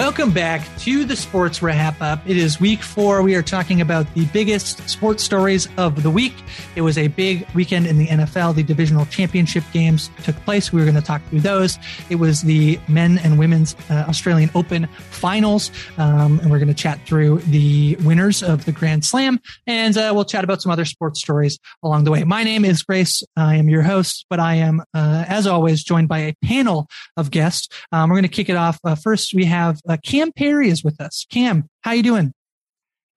Welcome back to the Sports Wrap Up. It is week four. We are talking about the biggest sports stories of the week. It was a big weekend in the NFL. The divisional championship games took place. We were going to talk through those. It was the men and women's uh, Australian Open finals. Um, and we're going to chat through the winners of the Grand Slam. And uh, we'll chat about some other sports stories along the way. My name is Grace. I am your host, but I am, uh, as always, joined by a panel of guests. Um, we're going to kick it off. Uh, first, we have uh, Cam Perry is with us. Cam, how you doing?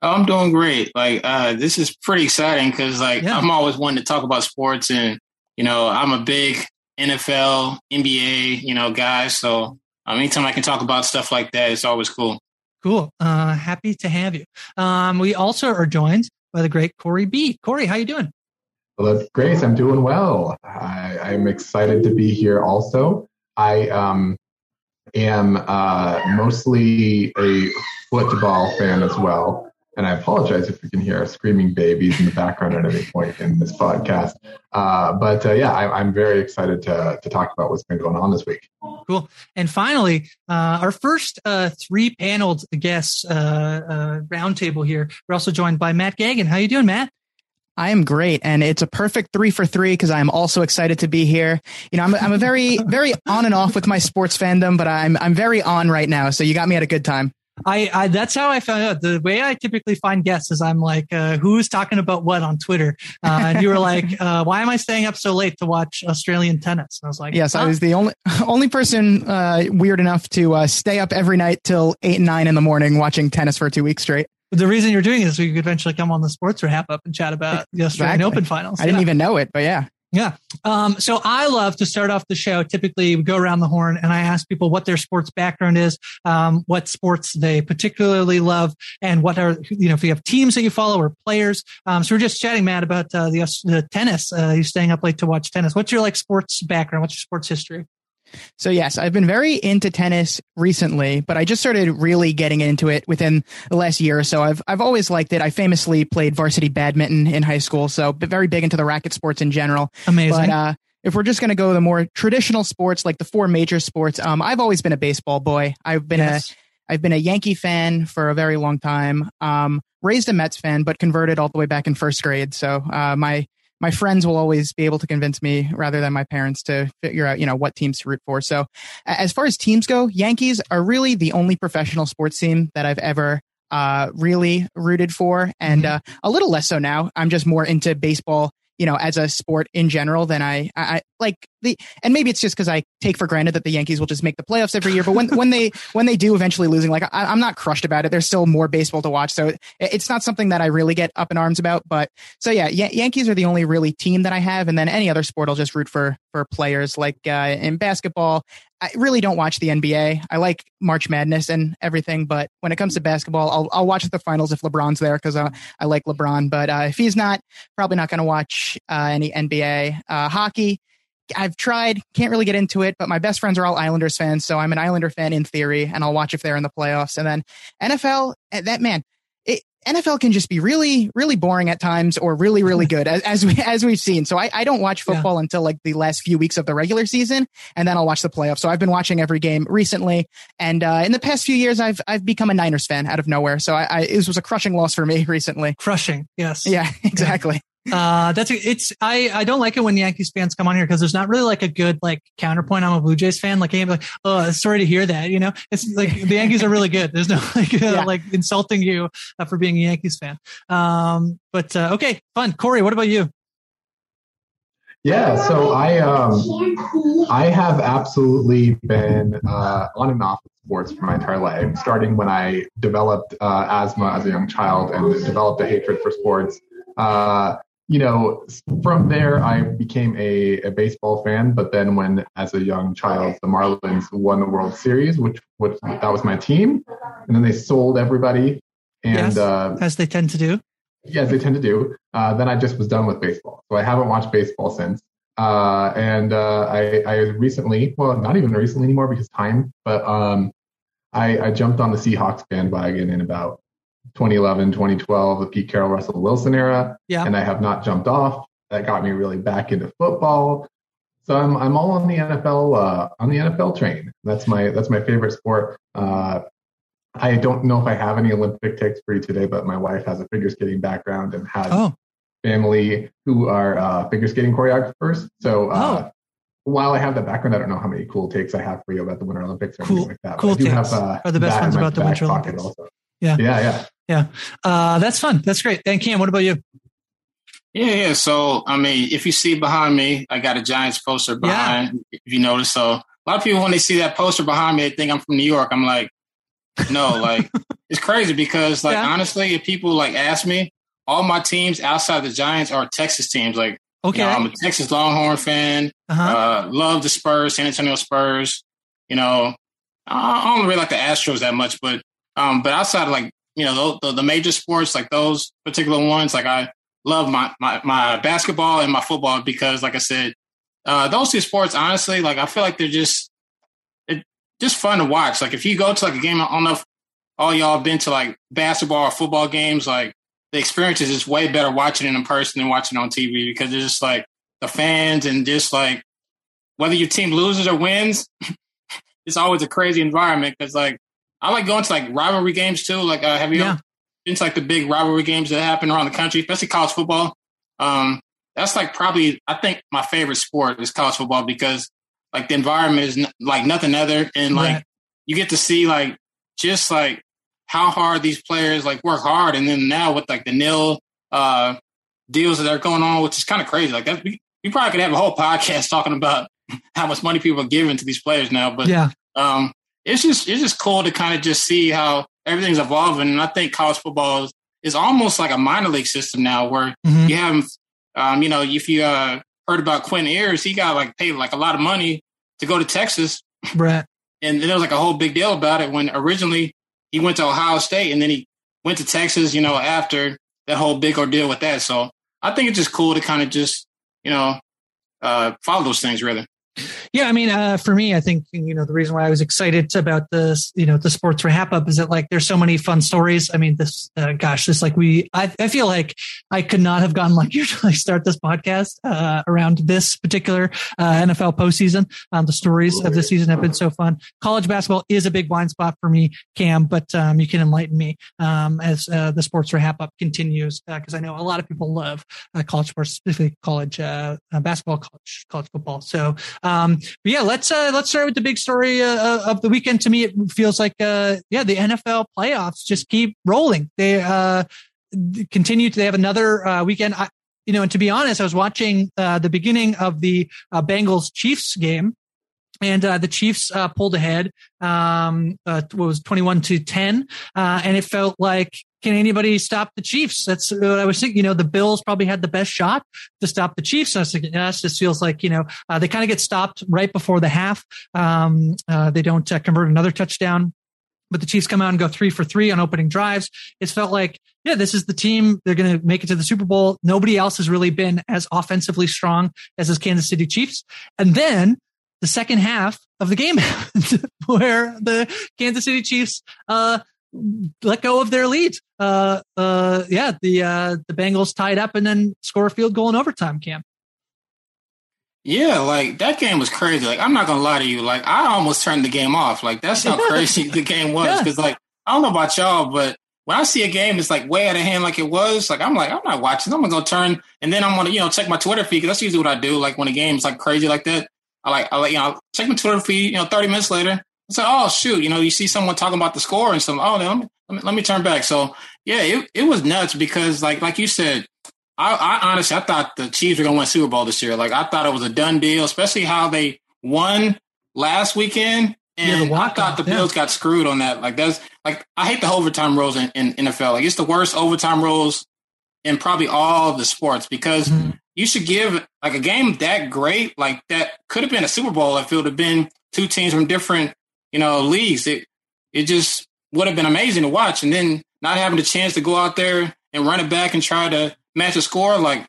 Oh, I'm doing great. Like uh, this is pretty exciting because like yeah. I'm always wanting to talk about sports, and you know I'm a big NFL, NBA, you know guy. So um, anytime I can talk about stuff like that, it's always cool. Cool. Uh, happy to have you. Um, we also are joined by the great Corey B. Corey, how you doing? Well, that's Grace. I'm doing well. I, I'm excited to be here. Also, I um, am uh, mostly a football fan as well. And I apologize if you can hear screaming babies in the background at any point in this podcast. Uh, but uh, yeah, I, am very excited to, to talk about what's been going on this week. Cool. And finally, uh, our first uh, three paneled guests uh, roundtable here. We're also joined by Matt Geoghegan. How you doing, Matt? I am great, and it's a perfect three for three because I am also excited to be here. You know, I'm I'm a very very on and off with my sports fandom, but I'm I'm very on right now. So you got me at a good time. I, I that's how I found out. The way I typically find guests is I'm like, uh, who's talking about what on Twitter? Uh, and you were like, uh, why am I staying up so late to watch Australian tennis? And I was like, yes, I was the only only person uh, weird enough to uh, stay up every night till eight and nine in the morning watching tennis for two weeks straight. The reason you're doing it is we could eventually come on the sports or wrap up and chat about the. Open finals. I didn't even know it, but yeah. Yeah. Um, so I love to start off the show. Typically, we go around the horn and I ask people what their sports background is, um, what sports they particularly love, and what are, you know, if you have teams that you follow or players. Um, so we're just chatting, Matt, about uh, the, the tennis. Uh, you're staying up late to watch tennis. What's your like sports background? What's your sports history? So yes, I've been very into tennis recently, but I just started really getting into it within the last year or so. I've I've always liked it. I famously played varsity badminton in high school, so very big into the racket sports in general. Amazing. But uh, if we're just going to go the more traditional sports, like the four major sports, um, I've always been a baseball boy. I've been yes. a I've been a Yankee fan for a very long time. Um, raised a Mets fan, but converted all the way back in first grade. So uh, my my friends will always be able to convince me rather than my parents to figure out, you know, what teams to root for. So as far as teams go, Yankees are really the only professional sports team that I've ever uh, really rooted for, and mm-hmm. uh, a little less so now. I'm just more into baseball you know, as a sport in general than I, I, like the, and maybe it's just because I take for granted that the Yankees will just make the playoffs every year. But when, when they, when they do eventually losing, like I, am not crushed about it. There's still more baseball to watch. So it's not something that I really get up in arms about. But so yeah, Yankees are the only really team that I have. And then any other sport, I'll just root for, for players like, uh, in basketball. I really don't watch the NBA. I like March Madness and everything, but when it comes to basketball, I'll, I'll watch the finals if LeBron's there because uh, I like LeBron. But uh, if he's not, probably not going to watch uh, any NBA. Uh, hockey, I've tried, can't really get into it, but my best friends are all Islanders fans, so I'm an Islander fan in theory, and I'll watch if they're in the playoffs. And then NFL, eh, that man, NFL can just be really, really boring at times or really, really good as, as we, as we've seen. So I, I don't watch football yeah. until like the last few weeks of the regular season and then I'll watch the playoffs. So I've been watching every game recently. And, uh, in the past few years, I've, I've become a Niners fan out of nowhere. So I, I this was a crushing loss for me recently. Crushing. Yes. Yeah, exactly. Yeah. Uh, that's it's I I don't like it when Yankees fans come on here because there's not really like a good like counterpoint. I'm a Blue Jays fan. Like, I'm like, oh, sorry to hear that. You know, it's like the Yankees are really good. There's no like uh, yeah. like insulting you uh, for being a Yankees fan. Um, but uh, okay, fun. Corey, what about you? Yeah, so I um I have absolutely been uh, on and off sports for my entire life, starting when I developed uh, asthma as a young child and developed a hatred for sports Uh, you know, from there, I became a, a baseball fan. But then, when as a young child, the Marlins won the World Series, which, which that was my team, and then they sold everybody. And yes, uh, as they tend to do. Yes, they tend to do. Uh, then I just was done with baseball, so I haven't watched baseball since. Uh, and uh, I, I recently, well, not even recently anymore because time, but um, I, I jumped on the Seahawks bandwagon in about 2011, 2012, the Pete Carroll, Russell Wilson era. Yeah. And I have not jumped off. That got me really back into football. So I'm I'm all on the NFL uh, on the NFL train. That's my that's my favorite sport. Uh, I don't know if I have any Olympic takes for you today, but my wife has a figure skating background and has oh. family who are uh, figure skating choreographers. So uh, oh. while I have that background, I don't know how many cool takes I have for you about the Winter Olympics or cool, anything like that. Cool takes have, uh, are the best ones about the Winter Olympics. Also. Yeah, yeah, yeah. Yeah, uh, that's fun. That's great. And Cam, what about you? Yeah, yeah. So, I mean, if you see behind me, I got a Giants poster behind. Yeah. If you notice, so a lot of people when they see that poster behind me, they think I'm from New York. I'm like, no, like it's crazy because, like, yeah. honestly, if people like ask me, all my teams outside the Giants are Texas teams. Like, okay, you know, I'm a Texas Longhorn fan. Uh-huh. Uh, love the Spurs, San Antonio Spurs. You know, I don't really like the Astros that much, but um, but outside of like you know the, the major sports like those particular ones like i love my, my my basketball and my football because like i said uh, those two sports honestly like i feel like they're just it, just fun to watch. Like if you go to like a game i don't know if all y'all been to like basketball or football games like the experience is just way better watching it in person than watching on tv because it's just like the fans and just like whether your team loses or wins it's always a crazy environment because like I like going to like rivalry games too. Like, uh, have you yeah. been to like the big rivalry games that happen around the country, especially college football? Um, that's like probably I think my favorite sport is college football because like the environment is n- like nothing other, and like right. you get to see like just like how hard these players like work hard, and then now with like the nil uh, deals that are going on, which is kind of crazy. Like that, we, we probably could have a whole podcast talking about how much money people are giving to these players now. But yeah, um, it's just it's just cool to kind of just see how everything's evolving. And I think college football is, is almost like a minor league system now, where mm-hmm. you have, um, you know, if you uh, heard about Quinn Ewers, he got like paid like a lot of money to go to Texas, right? And there was like a whole big deal about it when originally he went to Ohio State and then he went to Texas, you know, after that whole big ordeal with that. So I think it's just cool to kind of just, you know, uh, follow those things really. Yeah, I mean, uh, for me, I think you know the reason why I was excited about this, you know, the sports wrap up is that like there's so many fun stories. I mean, this, uh, gosh, this like we, I, I feel like I could not have gotten like start this podcast uh, around this particular uh, NFL postseason. Um, the stories of the season have been so fun. College basketball is a big blind spot for me, Cam, but um, you can enlighten me um, as uh, the sports wrap up continues because uh, I know a lot of people love college sports, specifically college basketball, college college football. So. Um, but yeah, let's uh, let's start with the big story uh, uh, of the weekend. To me, it feels like uh, yeah, the NFL playoffs just keep rolling. They uh, continue. To, they have another uh, weekend. I, you know, and to be honest, I was watching uh, the beginning of the uh, Bengals Chiefs game, and uh, the Chiefs uh, pulled ahead. Um, uh, what was twenty one to ten, uh, and it felt like can anybody stop the Chiefs? That's what I was thinking. You know, the Bills probably had the best shot to stop the Chiefs. I was thinking, yes, this feels like, you know, uh, they kind of get stopped right before the half. Um, uh, they don't uh, convert another touchdown. But the Chiefs come out and go three for three on opening drives. It's felt like, yeah, this is the team. They're going to make it to the Super Bowl. Nobody else has really been as offensively strong as this Kansas City Chiefs. And then the second half of the game where the Kansas City Chiefs uh, let go of their lead. Uh, uh, yeah, the uh, the Bengals tied up and then score a field goal in overtime. Cam. Yeah, like that game was crazy. Like I'm not gonna lie to you. Like I almost turned the game off. Like that's how crazy the game was. Because yeah. like I don't know about y'all, but when I see a game it's like way out of hand like it was, like I'm like I'm not watching. I'm gonna go turn and then I'm gonna you know check my Twitter feed because that's usually what I do. Like when a game's like crazy like that, I like I like you know check my Twitter feed. You know, 30 minutes later, so, oh shoot, you know, you see someone talking about the score and some. Oh, let me, let me, let me turn back. So yeah, it it was nuts because like like you said, I, I honestly I thought the Chiefs were going to win Super Bowl this year. Like I thought it was a done deal, especially how they won last weekend. And yeah, I thought the Bills yeah. got screwed on that. Like that's like I hate the overtime rules in, in NFL. Like it's the worst overtime rules in probably all the sports because mm-hmm. you should give like a game that great, like that could have been a Super Bowl if it would have been two teams from different, you know, leagues. It it just would have been amazing to watch. And then not having the chance to go out there and run it back and try to match a score, like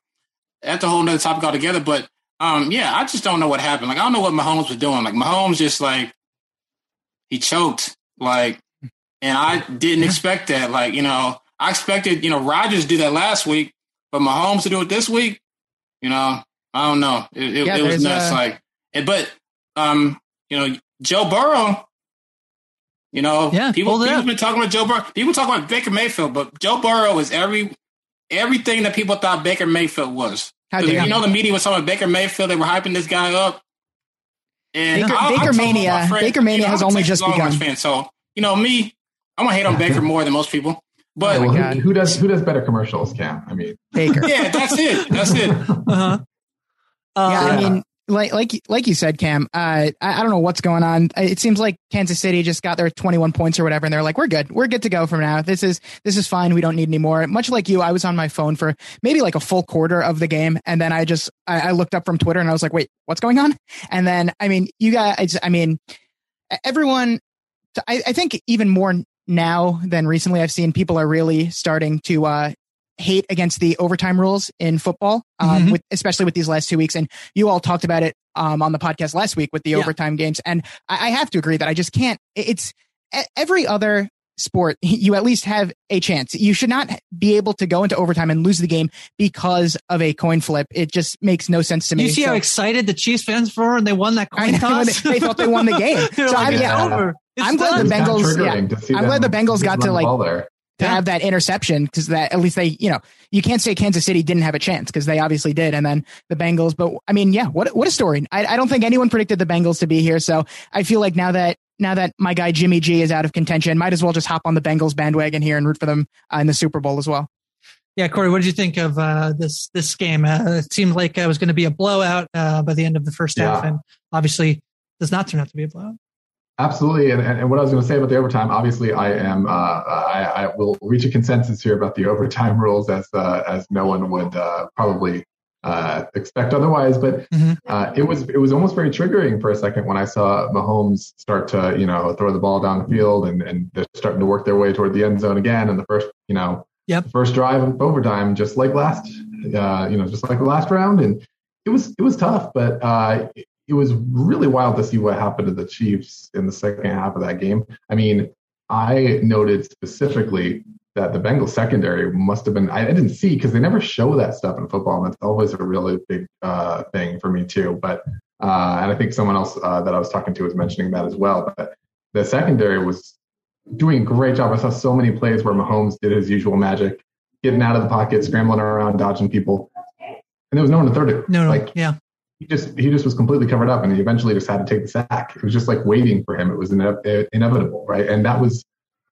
that's a whole nother topic altogether. But um, yeah, I just don't know what happened. Like I don't know what Mahomes was doing. Like Mahomes just like he choked. Like and I didn't expect that. Like, you know, I expected, you know, Rodgers to do that last week, but Mahomes to do it this week, you know, I don't know. It, it, yeah, it was nuts. A... Like, but, um, you know, Joe Burrow, you know, yeah, people, people have been talking about Joe Burrow. People talk about Baker Mayfield, but Joe Burrow is every everything that people thought Baker Mayfield was. you know, the media was talking about Baker Mayfield. They were hyping this guy up. And Baker, Baker Mania, friend, Baker Mania you know, has only just begun. Fan, so you know me, I'm gonna hate on Baker more than most people. But oh who, who, does who does better commercials, Cam? I mean, Baker. yeah, that's it. That's it. Uh-huh. Uh, yeah, I mean, like like like you said, Cam. Uh, I, I don't know what's going on. It seems like Kansas City just got their 21 points or whatever, and they're like, "We're good. We're good to go from now. This is this is fine. We don't need any more." Much like you, I was on my phone for maybe like a full quarter of the game, and then I just I, I looked up from Twitter and I was like, "Wait, what's going on?" And then I mean, you guys, I mean, everyone. I, I think even more now than recently I've seen people are really starting to uh, hate against the overtime rules in football, um, mm-hmm. with, especially with these last two weeks. And you all talked about it um, on the podcast last week with the yeah. overtime games. And I, I have to agree that I just can't. It's every other sport, you at least have a chance. You should not be able to go into overtime and lose the game because of a coin flip. It just makes no sense to me. You see so, how excited the Chiefs fans were and they won that coin toss? they, they, thought they won the game. so like, I'm, yeah, over. I'm glad the Bengals. Yeah, I'm glad the Bengals got to like to yeah. have that interception because that at least they, you know, you can't say Kansas City didn't have a chance because they obviously did, and then the Bengals. But I mean, yeah, what what a story! I, I don't think anyone predicted the Bengals to be here, so I feel like now that now that my guy Jimmy G is out of contention, might as well just hop on the Bengals bandwagon here and root for them uh, in the Super Bowl as well. Yeah, Corey, what did you think of uh, this this game? Uh, it seemed like it was going to be a blowout uh, by the end of the first yeah. half, and obviously does not turn out to be a blowout. Absolutely, and, and, what I was going to say about the overtime, obviously, I am uh, I, I, will reach a consensus here about the overtime rules, as uh, as no one would uh, probably uh, expect otherwise. But mm-hmm. Uh, it was it was almost very triggering for a second when I saw Mahomes start to you know throw the ball down the field and and they're starting to work their way toward the end zone again, and the first you know yep. first drive of overtime, just like last uh, you know just like the last round, and it was it was tough, but it was really wild to see what happened to the Chiefs in the second half of that game. I mean, I noted specifically that the Bengals secondary must have been, I didn't see because they never show that stuff in football. And that's always a really big uh, thing for me, too. But, uh, and I think someone else uh, that I was talking to was mentioning that as well. But the secondary was doing a great job. I saw so many plays where Mahomes did his usual magic, getting out of the pocket, scrambling around, dodging people. And there was no one to throw to. No, no, like, yeah he just he just was completely covered up, and he eventually just had to take the sack. It was just like waiting for him. It was ine- inevitable, right? And that was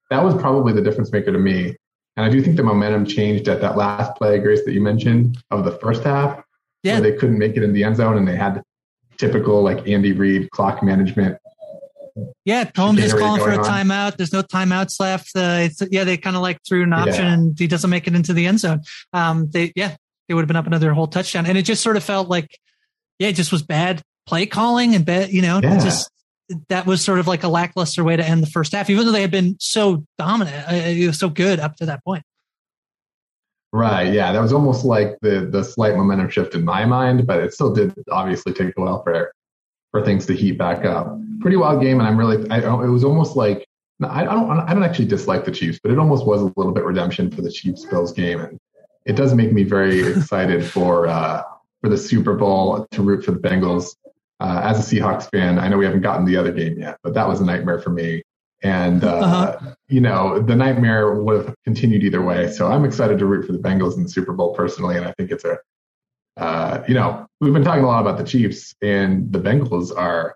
that was probably the difference maker to me. And I do think the momentum changed at that last play, Grace, that you mentioned of the first half, yeah. where they couldn't make it in the end zone, and they had typical like Andy Reid clock management. Yeah, Holmes is calling for a timeout. There's no timeouts left. Uh, yeah, they kind of like threw an option, yeah. and he doesn't make it into the end zone. Um, they yeah, they would have been up another whole touchdown, and it just sort of felt like yeah, it just was bad play calling and bad, you know, yeah. just that was sort of like a lackluster way to end the first half, even though they had been so dominant, uh, so good up to that point. Right. Yeah, that was almost like the the slight momentum shift in my mind, but it still did obviously take a while for for things to heat back up. Pretty wild game, and I'm really. I, it was almost like I, don't. I don't actually dislike the Chiefs, but it almost was a little bit redemption for the Chiefs Bills game, and it does make me very excited for uh, for the Super Bowl to root for the Bengals. Uh, as a Seahawks fan, I know we haven't gotten the other game yet, but that was a nightmare for me. And, uh, uh-huh. you know, the nightmare would have continued either way. So I'm excited to root for the Bengals in the Super Bowl personally. And I think it's a, uh, you know, we've been talking a lot about the Chiefs, and the Bengals are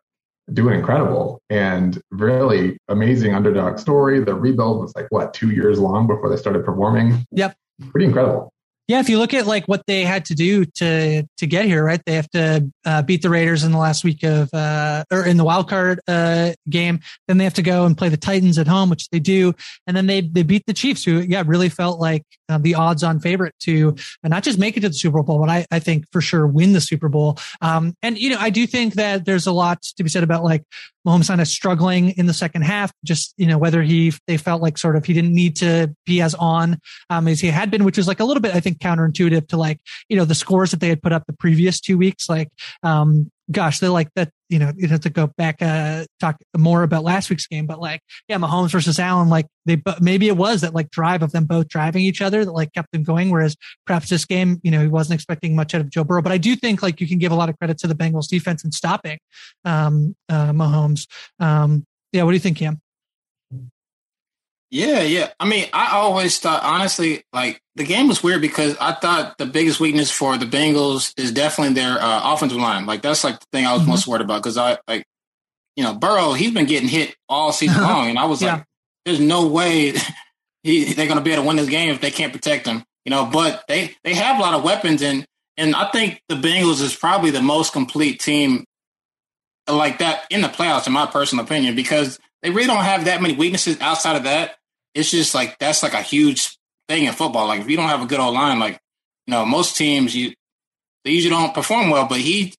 doing incredible and really amazing underdog story. The rebuild was like, what, two years long before they started performing? Yep. Pretty incredible. Yeah, if you look at like what they had to do to to get here, right? They have to uh, beat the Raiders in the last week of uh, or in the wild card uh, game. Then they have to go and play the Titans at home, which they do, and then they they beat the Chiefs, who yeah really felt like uh, the odds on favorite to uh, not just make it to the Super Bowl, but I, I think for sure win the Super Bowl. Um, and, you know, I do think that there's a lot to be said about like Mahomes kind of struggling in the second half, just, you know, whether he, they felt like sort of he didn't need to be as on, um, as he had been, which is like a little bit, I think, counterintuitive to like, you know, the scores that they had put up the previous two weeks. Like, um, gosh, they're like that, you know, you have to go back, uh, talk more about last week's game, but like, yeah, Mahomes versus Allen, like they, maybe it was that like drive of them both driving each other that like kept them going. Whereas perhaps this game, you know, he wasn't expecting much out of Joe Burrow, but I do think like you can give a lot of credit to the Bengals defense in stopping, um, uh, Mahomes. Um, yeah. What do you think, Cam? Yeah, yeah. I mean, I always thought, honestly, like the game was weird because I thought the biggest weakness for the Bengals is definitely their uh, offensive line. Like that's like the thing I was mm-hmm. most worried about because I like, you know, Burrow, he's been getting hit all season long, and I was yeah. like, there's no way he, they're going to be able to win this game if they can't protect him. You know, but they they have a lot of weapons, and and I think the Bengals is probably the most complete team like that in the playoffs, in my personal opinion, because they really don't have that many weaknesses outside of that. It's just like that's like a huge thing in football. Like if you don't have a good old line, like you know, most teams you they usually don't perform well, but he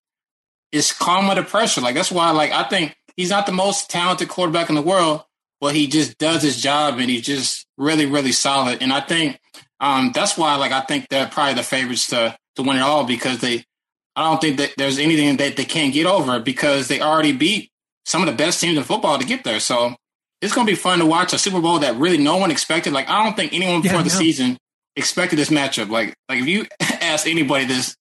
is calm under pressure. Like that's why like I think he's not the most talented quarterback in the world, but he just does his job and he's just really, really solid. And I think um, that's why like I think they're probably the favorites to to win it all because they I don't think that there's anything that they can't get over because they already beat some of the best teams in football to get there. So it's going to be fun to watch a Super Bowl that really no one expected. Like I don't think anyone before yeah, the no. season expected this matchup. Like like if you ask anybody this,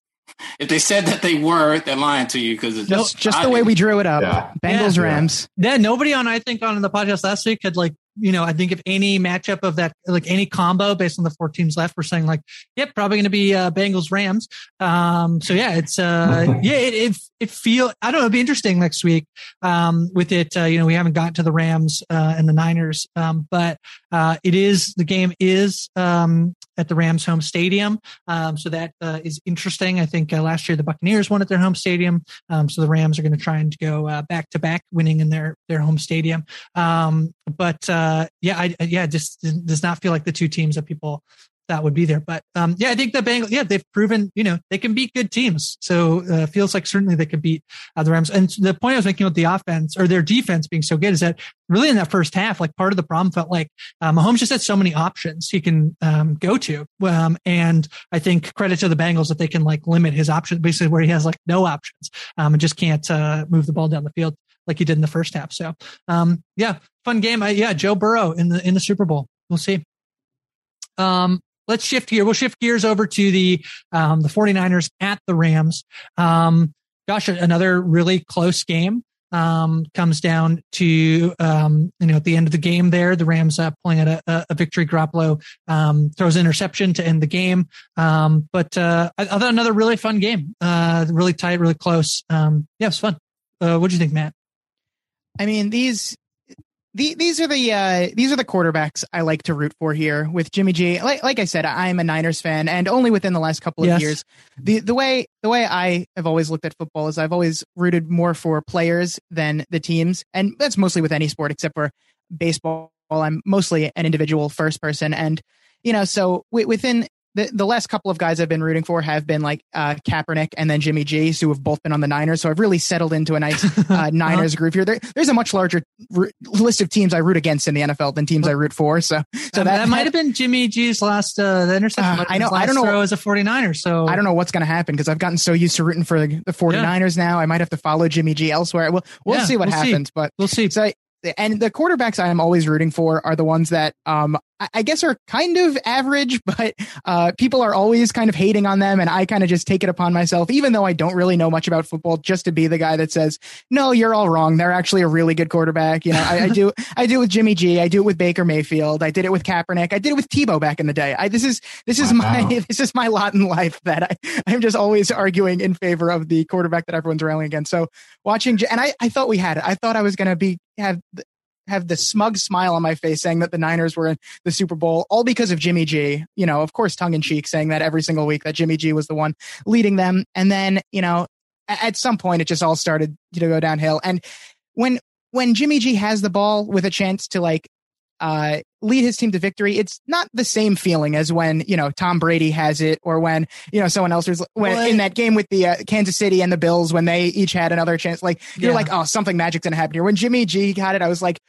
if they said that they were, they're lying to you because it's just, just the way we drew it up. Yeah. Bengals yeah. Rams. Yeah, nobody on I think on the podcast last week had like you know, I think if any matchup of that, like any combo based on the four teams left, we're saying like, yep, probably going to be uh, Bengals Rams. Um, so yeah, it's uh, yeah, it, it it feel I don't know, it'd be interesting next week. Um, with it, uh, you know, we haven't gotten to the Rams uh, and the Niners, um, but uh, it is the game is um at the Rams home stadium. Um, so that uh, is interesting. I think uh, last year the Buccaneers won at their home stadium. Um, so the Rams are going to try and go uh, back to back winning in their, their home stadium. Um, but uh, yeah, I, yeah, just does not feel like the two teams that people that would be there. But um, yeah, I think the Bengals, yeah, they've proven, you know, they can beat good teams. So uh, feels like certainly they could beat uh, the Rams. And the point I was making with the offense or their defense being so good is that really in that first half, like part of the problem felt like uh, Mahomes just had so many options he can um, go to. Um, and I think credit to the Bengals that they can like limit his options, basically where he has like no options um, and just can't uh, move the ball down the field like he did in the first half. So um, yeah, fun game. I, yeah, Joe Burrow in the in the Super Bowl. We'll see. Um, let's shift here. We'll shift gears over to the um, the 49ers at the Rams. Um, gosh, another really close game. Um, comes down to um, you know at the end of the game there, the Rams uh, pulling out a, a victory. Garoppolo um, throws an interception to end the game. Um, but uh, I, I, thought another really fun game, uh, really tight, really close. Um, yeah, it was fun. Uh, what do you think, Matt? I mean, these the, these are the uh, these are the quarterbacks I like to root for here with Jimmy G. Like, like I said, I'm a Niners fan, and only within the last couple of yes. years, the the way the way I have always looked at football is I've always rooted more for players than the teams, and that's mostly with any sport except for baseball. I'm mostly an individual first person, and you know, so within the, the last couple of guys I've been rooting for have been like uh, Kaepernick and then Jimmy G, who have both been on the Niners. So I've really settled into a nice uh, Niners group here. There, there's a much larger r- list of teams I root against in the NFL than teams I root for. So, so that, that might have been Jimmy G's last uh, the interception. Uh, I know. I don't know. As a 49er, so I don't know what's going to happen because I've gotten so used to rooting for the, the 49ers yeah. now. I might have to follow Jimmy G elsewhere. We'll we'll yeah, see what we'll happens, see. but we'll see. So and the quarterbacks I am always rooting for are the ones that um, I guess are kind of average, but uh, people are always kind of hating on them, and I kind of just take it upon myself, even though I don't really know much about football, just to be the guy that says, "No, you're all wrong. They're actually a really good quarterback." You know, I, I do I do it with Jimmy G, I do it with Baker Mayfield, I did it with Kaepernick, I did it with Tebow back in the day. I, this is this is wow. my this is my lot in life that I I'm just always arguing in favor of the quarterback that everyone's railing against. So watching, and I I thought we had it. I thought I was going to be have have the smug smile on my face saying that the Niners were in the Super Bowl, all because of Jimmy G. You know, of course, tongue in cheek, saying that every single week that Jimmy G was the one leading them. And then, you know, at some point it just all started to go downhill. And when when Jimmy G has the ball with a chance to like uh, lead his team to victory. It's not the same feeling as when, you know, Tom Brady has it or when, you know, someone else was when well, in that game with the uh, Kansas City and the Bills when they each had another chance. Like you're yeah. like, oh, something magic's going to happen here. When Jimmy G got it, I was like,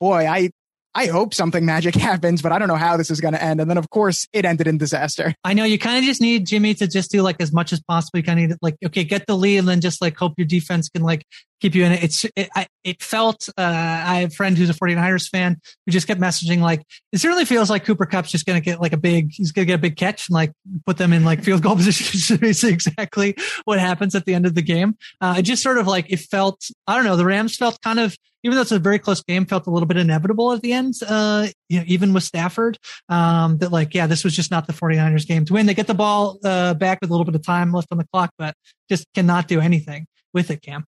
boy, I I hope something magic happens, but I don't know how this is going to end. And then, of course, it ended in disaster. I know you kind of just need Jimmy to just do like as much as possible. You kind of like, okay, get the lead and then just like hope your defense can like keep you in it. It's, it, I, it felt, uh, I have a friend who's a 49ers fan who just kept messaging like, it certainly feels like Cooper Kupp's just going to get like a big, he's going to get a big catch and like put them in like field goal position. is exactly what happens at the end of the game. Uh, it just sort of like, it felt, I don't know, the Rams felt kind of, even though it's a very close game, felt a little bit inevitable at the end. Uh, you know, even with Stafford, um, that like, yeah, this was just not the 49ers game to win. They get the ball, uh, back with a little bit of time left on the clock, but just cannot do anything with it, Cam.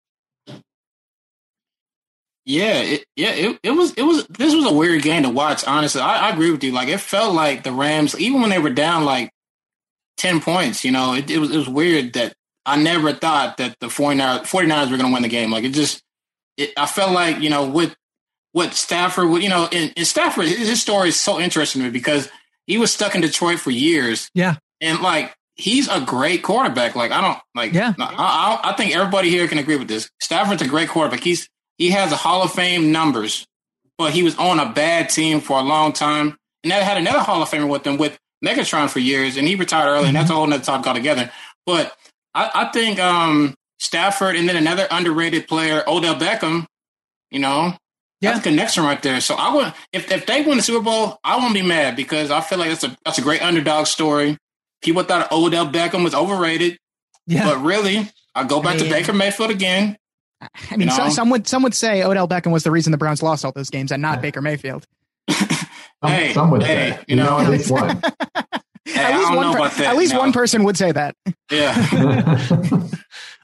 Yeah, it, yeah, it, it was it was this was a weird game to watch. Honestly, I, I, agree with you. Like it felt like the Rams, even when they were down like ten points, you know, it, it was it was weird that I never thought that the 49ers, 49ers were going to win the game. Like it just it, I felt like you know with what Stafford, would you know, in, in Stafford, his story is so interesting to me because he was stuck in Detroit for years. Yeah, and like he's a great quarterback. Like I don't like. Yeah, I, I, I think everybody here can agree with this. Stafford's a great quarterback. He's he has a Hall of Fame numbers, but he was on a bad team for a long time, and that had another Hall of Famer with him with Megatron for years, and he retired early, mm-hmm. and that's a whole nother topic altogether. But I, I think um, Stafford, and then another underrated player, Odell Beckham. You know, yeah. that's a connection right there. So I would, if if they win the Super Bowl, I won't be mad because I feel like that's a that's a great underdog story. People thought Odell Beckham was overrated, yeah. but really, I go back I mean, to Baker Mayfield again. I mean, some, some would some would say Odell Beckham was the reason the Browns lost all those games, and not Baker Mayfield. hey, some would hey, say, you know, at least one. Hey, at least, one, per- at least no. one person would say that. Yeah.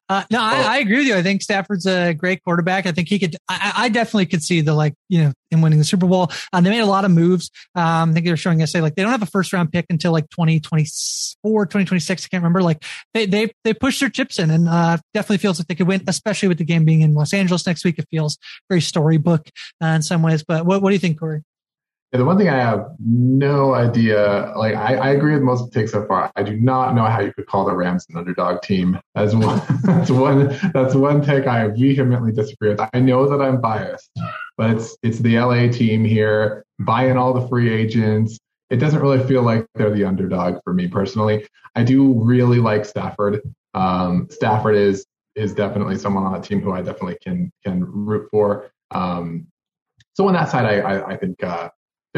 Uh, no, I, I, agree with you. I think Stafford's a great quarterback. I think he could. I, I definitely could see the like, you know, him winning the Super Bowl. Um, they made a lot of moves. Um, I think they were showing us say like they don't have a first round pick until like 2024, 2026. I can't remember. Like they they they pushed their chips in, and uh, definitely feels like they could win, especially with the game being in Los Angeles next week. It feels very storybook uh, in some ways. But what what do you think, Corey? Yeah, the one thing I have no idea, like I, I, agree with most of the takes so far. I do not know how you could call the Rams an underdog team. As one, that's one, that's one take I vehemently disagree with. I know that I'm biased, but it's it's the LA team here buying all the free agents. It doesn't really feel like they're the underdog for me personally. I do really like Stafford. Um, Stafford is is definitely someone on the team who I definitely can can root for. Um, so on that side, I I, I think. Uh,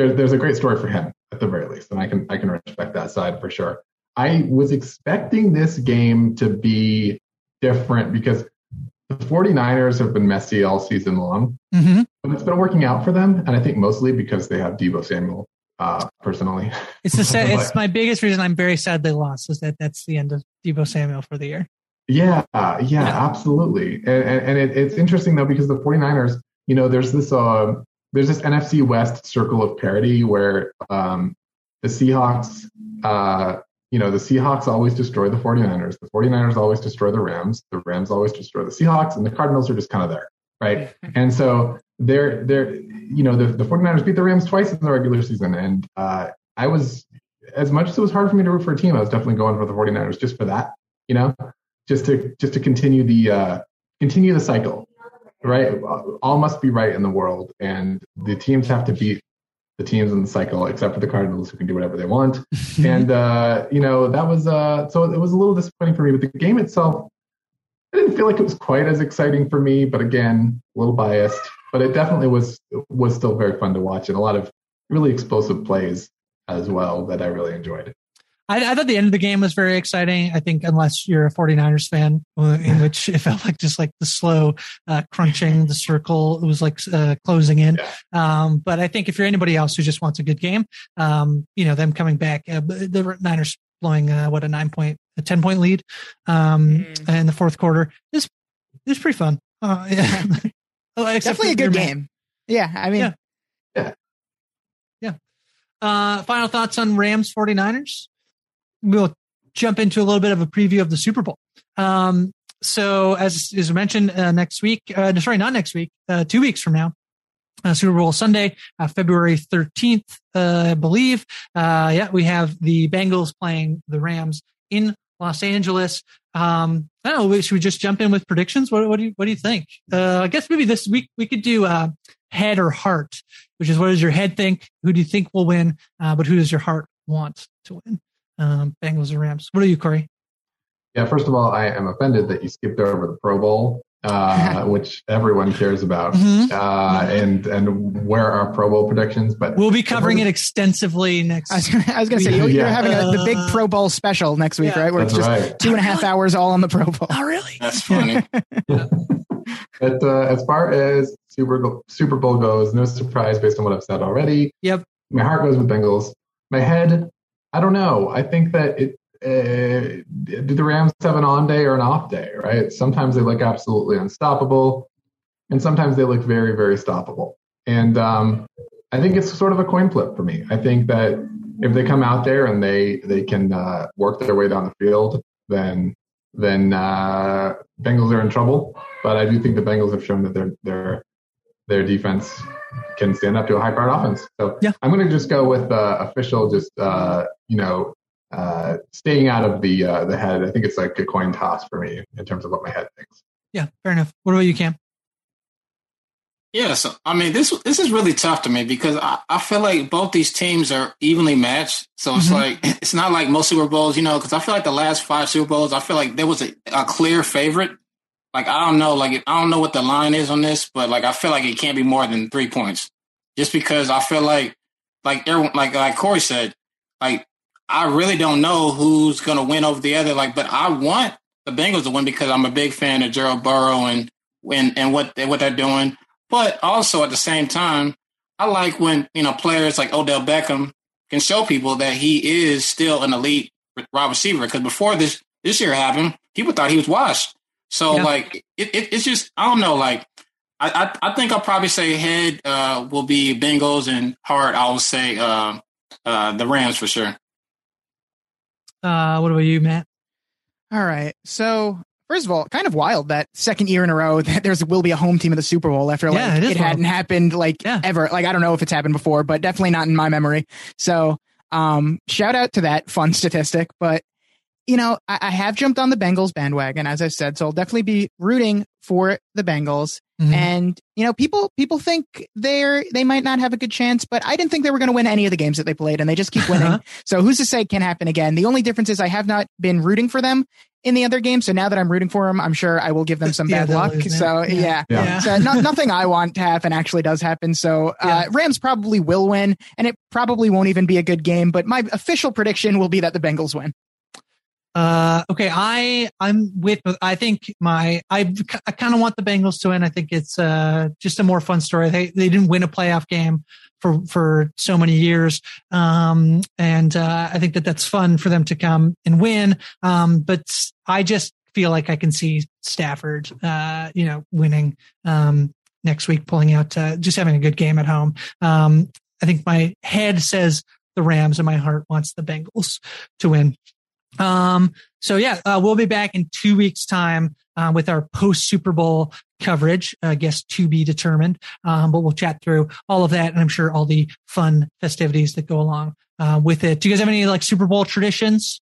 there's there's a great story for him at the very least, and I can I can respect that side for sure. I was expecting this game to be different because the 49ers have been messy all season long, mm-hmm. but it's been working out for them, and I think mostly because they have Deebo Samuel. Uh, personally, it's the sad, it's my biggest reason I'm very sad they lost is that that's the end of Deebo Samuel for the year. Yeah, yeah, yeah. absolutely. And, and, and it, it's interesting though because the 49ers, you know, there's this uh, there's this NFC West circle of parity where um, the Seahawks, uh, you know, the Seahawks always destroy the 49ers. The 49ers always destroy the Rams. The Rams always destroy the Seahawks, and the Cardinals are just kind of there, right? and so they're they're you know the, the 49ers beat the Rams twice in the regular season, and uh, I was as much as it was hard for me to root for a team, I was definitely going for the 49ers just for that, you know, just to just to continue the uh, continue the cycle right? All must be right in the world, and the teams have to beat the teams in the cycle, except for the Cardinals, who can do whatever they want. and uh, you know that was uh, so it was a little disappointing for me. But the game itself, I didn't feel like it was quite as exciting for me. But again, a little biased. But it definitely was was still very fun to watch, and a lot of really explosive plays as well that I really enjoyed. I, I, thought the end of the game was very exciting. I think unless you're a 49ers fan, uh, in which it felt like just like the slow uh, crunching the circle, it was like uh, closing in. Um, but I think if you're anybody else who just wants a good game, um, you know, them coming back, uh, the Niners blowing uh, what a nine point, a 10 point lead um, mm. in the fourth quarter is is pretty fun. Uh, yeah. Definitely a good game. Yeah. I mean, yeah. Yeah. yeah. Uh, final thoughts on Rams 49ers? We'll jump into a little bit of a preview of the Super Bowl. Um, so as is mentioned uh, next week, uh, sorry, not next week, uh, two weeks from now, uh, Super Bowl Sunday, uh, February 13th, uh, I believe. Uh, yeah, we have the Bengals playing the Rams in Los Angeles. Um, I don't know. Should we just jump in with predictions? What, what do you What do you think? Uh, I guess maybe this week we could do uh, head or heart, which is what does your head think? Who do you think will win? but who does your heart want to win? Um, Bengals or Rams? What are you, Corey? Yeah, first of all, I am offended that you skipped over the Pro Bowl uh, which everyone cares about, mm-hmm. uh, and and where are Pro Bowl predictions. But we'll be covering it extensively next. I was, going to say you're, yeah. having a, the big Pro Bowl special next week, yeah. right? Where That's it's just right. two and a half hours all on the Pro Bowl. Oh, really? That's funny. but uh, as far as Super Super Bowl goes, no surprise based on what I've said already. Yep. My heart goes with Bengals. My head, I don't know. I think that it uh, do the Rams have an on day or an off day, right? Sometimes they look absolutely unstoppable, and sometimes they look very, very stoppable. And um, I think it's sort of a coin flip for me. I think that if they come out there and they they can uh, work their way down the field, then then uh, Bengals are in trouble. But I do think the Bengals have shown that their their their defense can stand up to a high powered offense. So yeah. I'm going to just go with uh, official, just uh, you know, uh, staying out of the uh, the head. I think it's like a coin toss for me in terms of what my head thinks. Yeah, fair enough. What about you, Cam? Yeah, so I mean, this this is really tough to me because I, I feel like both these teams are evenly matched. So it's mm-hmm. like it's not like most Super Bowls, you know, because I feel like the last five Super Bowls, I feel like there was a, a clear favorite. Like I don't know, like I don't know what the line is on this, but like I feel like it can't be more than three points, just because I feel like, like everyone, like like Corey said, like I really don't know who's to win over the other. Like, but I want the Bengals to win because I'm a big fan of Gerald Burrow and and and what they, what they're doing. But also at the same time, I like when you know players like Odell Beckham can show people that he is still an elite wide receiver. Because before this this year happened, people thought he was washed. So yeah. like it, it, it's just I don't know. Like I, I, I think I'll probably say head uh, will be Bengals and heart I'll say uh, uh, the Rams for sure. Uh, what about you, Matt? All right. So first of all, kind of wild that second year in a row that there's will be a home team of the Super Bowl after like it, it hadn't happened like yeah. ever. Like I don't know if it's happened before, but definitely not in my memory. So um, shout out to that fun statistic. But you know, I, I have jumped on the Bengals bandwagon, as I said, so I'll definitely be rooting for the Bengals. Mm-hmm. And you know, people people think they're they might not have a good chance, but I didn't think they were going to win any of the games that they played, and they just keep winning. so who's to say it can happen again? The only difference is I have not been rooting for them in the other games. So now that I'm rooting for them, I'm sure I will give them some yeah, bad luck. Lose, so yeah, yeah. yeah. so no, nothing I want to happen actually does happen. So uh, Rams probably will win, and it probably won't even be a good game. But my official prediction will be that the Bengals win. Uh, okay, I I'm with. I think my I I kind of want the Bengals to win. I think it's uh just a more fun story. They they didn't win a playoff game for for so many years, um, and uh, I think that that's fun for them to come and win. Um, but I just feel like I can see Stafford, uh, you know, winning um next week, pulling out uh, just having a good game at home. Um, I think my head says the Rams, and my heart wants the Bengals to win. Um, so yeah, uh, we'll be back in two weeks time, uh, with our post Super Bowl coverage, I guess to be determined. Um, but we'll chat through all of that and I'm sure all the fun festivities that go along, uh, with it. Do you guys have any like Super Bowl traditions?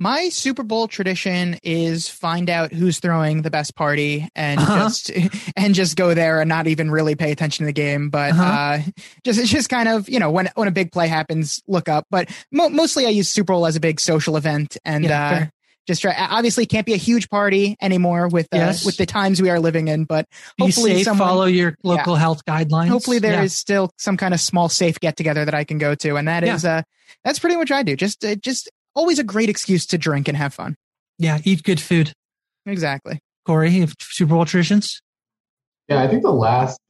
My Super Bowl tradition is find out who's throwing the best party and uh-huh. just and just go there and not even really pay attention to the game, but uh-huh. uh, just it's just kind of you know when when a big play happens, look up. But mo- mostly I use Super Bowl as a big social event and. Yeah, uh, just try. Obviously, can't be a huge party anymore with uh, yes. with the times we are living in. But hopefully, safe, someone, follow your local yeah. health guidelines. Hopefully, there yeah. is still some kind of small safe get together that I can go to, and that is uh, that's pretty much what I do. Just uh, just always a great excuse to drink and have fun. Yeah, eat good food. Exactly. Corey, you have Super Bowl traditions? Yeah, I think the last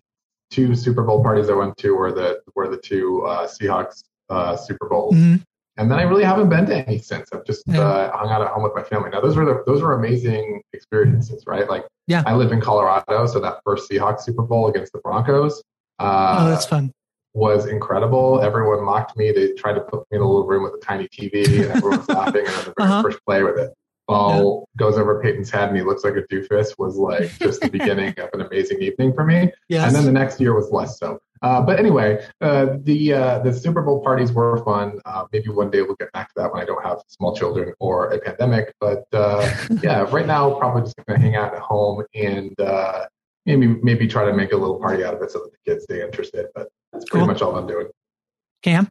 two Super Bowl parties I went to were the were the two uh, Seahawks uh, Super Bowls, mm-hmm. and then I really haven't been to any since. I've just yeah. uh, hung out at home with my family. Now those were the, those were amazing experiences, right? Like, yeah, I live in Colorado, so that first Seahawks Super Bowl against the Broncos. Uh, oh, that's fun was incredible. Everyone mocked me. They tried to put me in a little room with a tiny TV, and everyone was laughing. And then the very uh-huh. first play with it, ball yeah. goes over Peyton's head and he looks like a doofus was like just the beginning of an amazing evening for me. Yes. And then the next year was less so. Uh, but anyway, uh, the uh, the Super Bowl parties were fun. Uh, maybe one day we'll get back to that when I don't have small children or a pandemic. But uh, yeah, right now probably just gonna hang out at home and uh, maybe maybe try to make a little party out of it so that the kids stay interested. But that's pretty cool. much all I'm doing. Cam.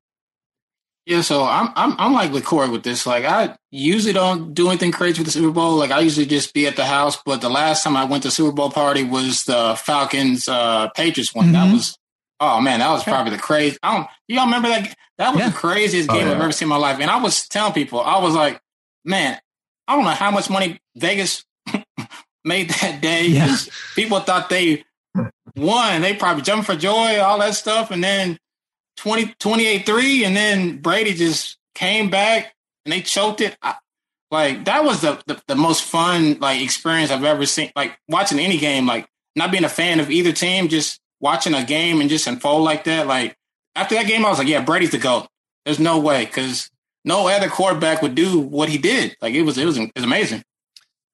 Yeah, so I'm I'm I'm like LaCour with this. Like I usually don't do anything crazy with the Super Bowl. Like I usually just be at the house. But the last time I went to Super Bowl party was the Falcons uh Patriots one. Mm-hmm. That was oh man, that was probably the crazy. I don't y'all remember that? That was yeah. the craziest oh, game oh, yeah. I've ever seen in my life. And I was telling people, I was like, man, I don't know how much money Vegas made that day. Yeah. People thought they won. They probably jumped for joy, all that stuff, and then 20, 28-3, and then Brady just came back and they choked it. I, like that was the, the, the most fun like experience I've ever seen. Like watching any game, like not being a fan of either team, just watching a game and just unfold like that. Like after that game, I was like, yeah, Brady's the goat. There's no way because no other quarterback would do what he did. Like it was, it was, it was amazing.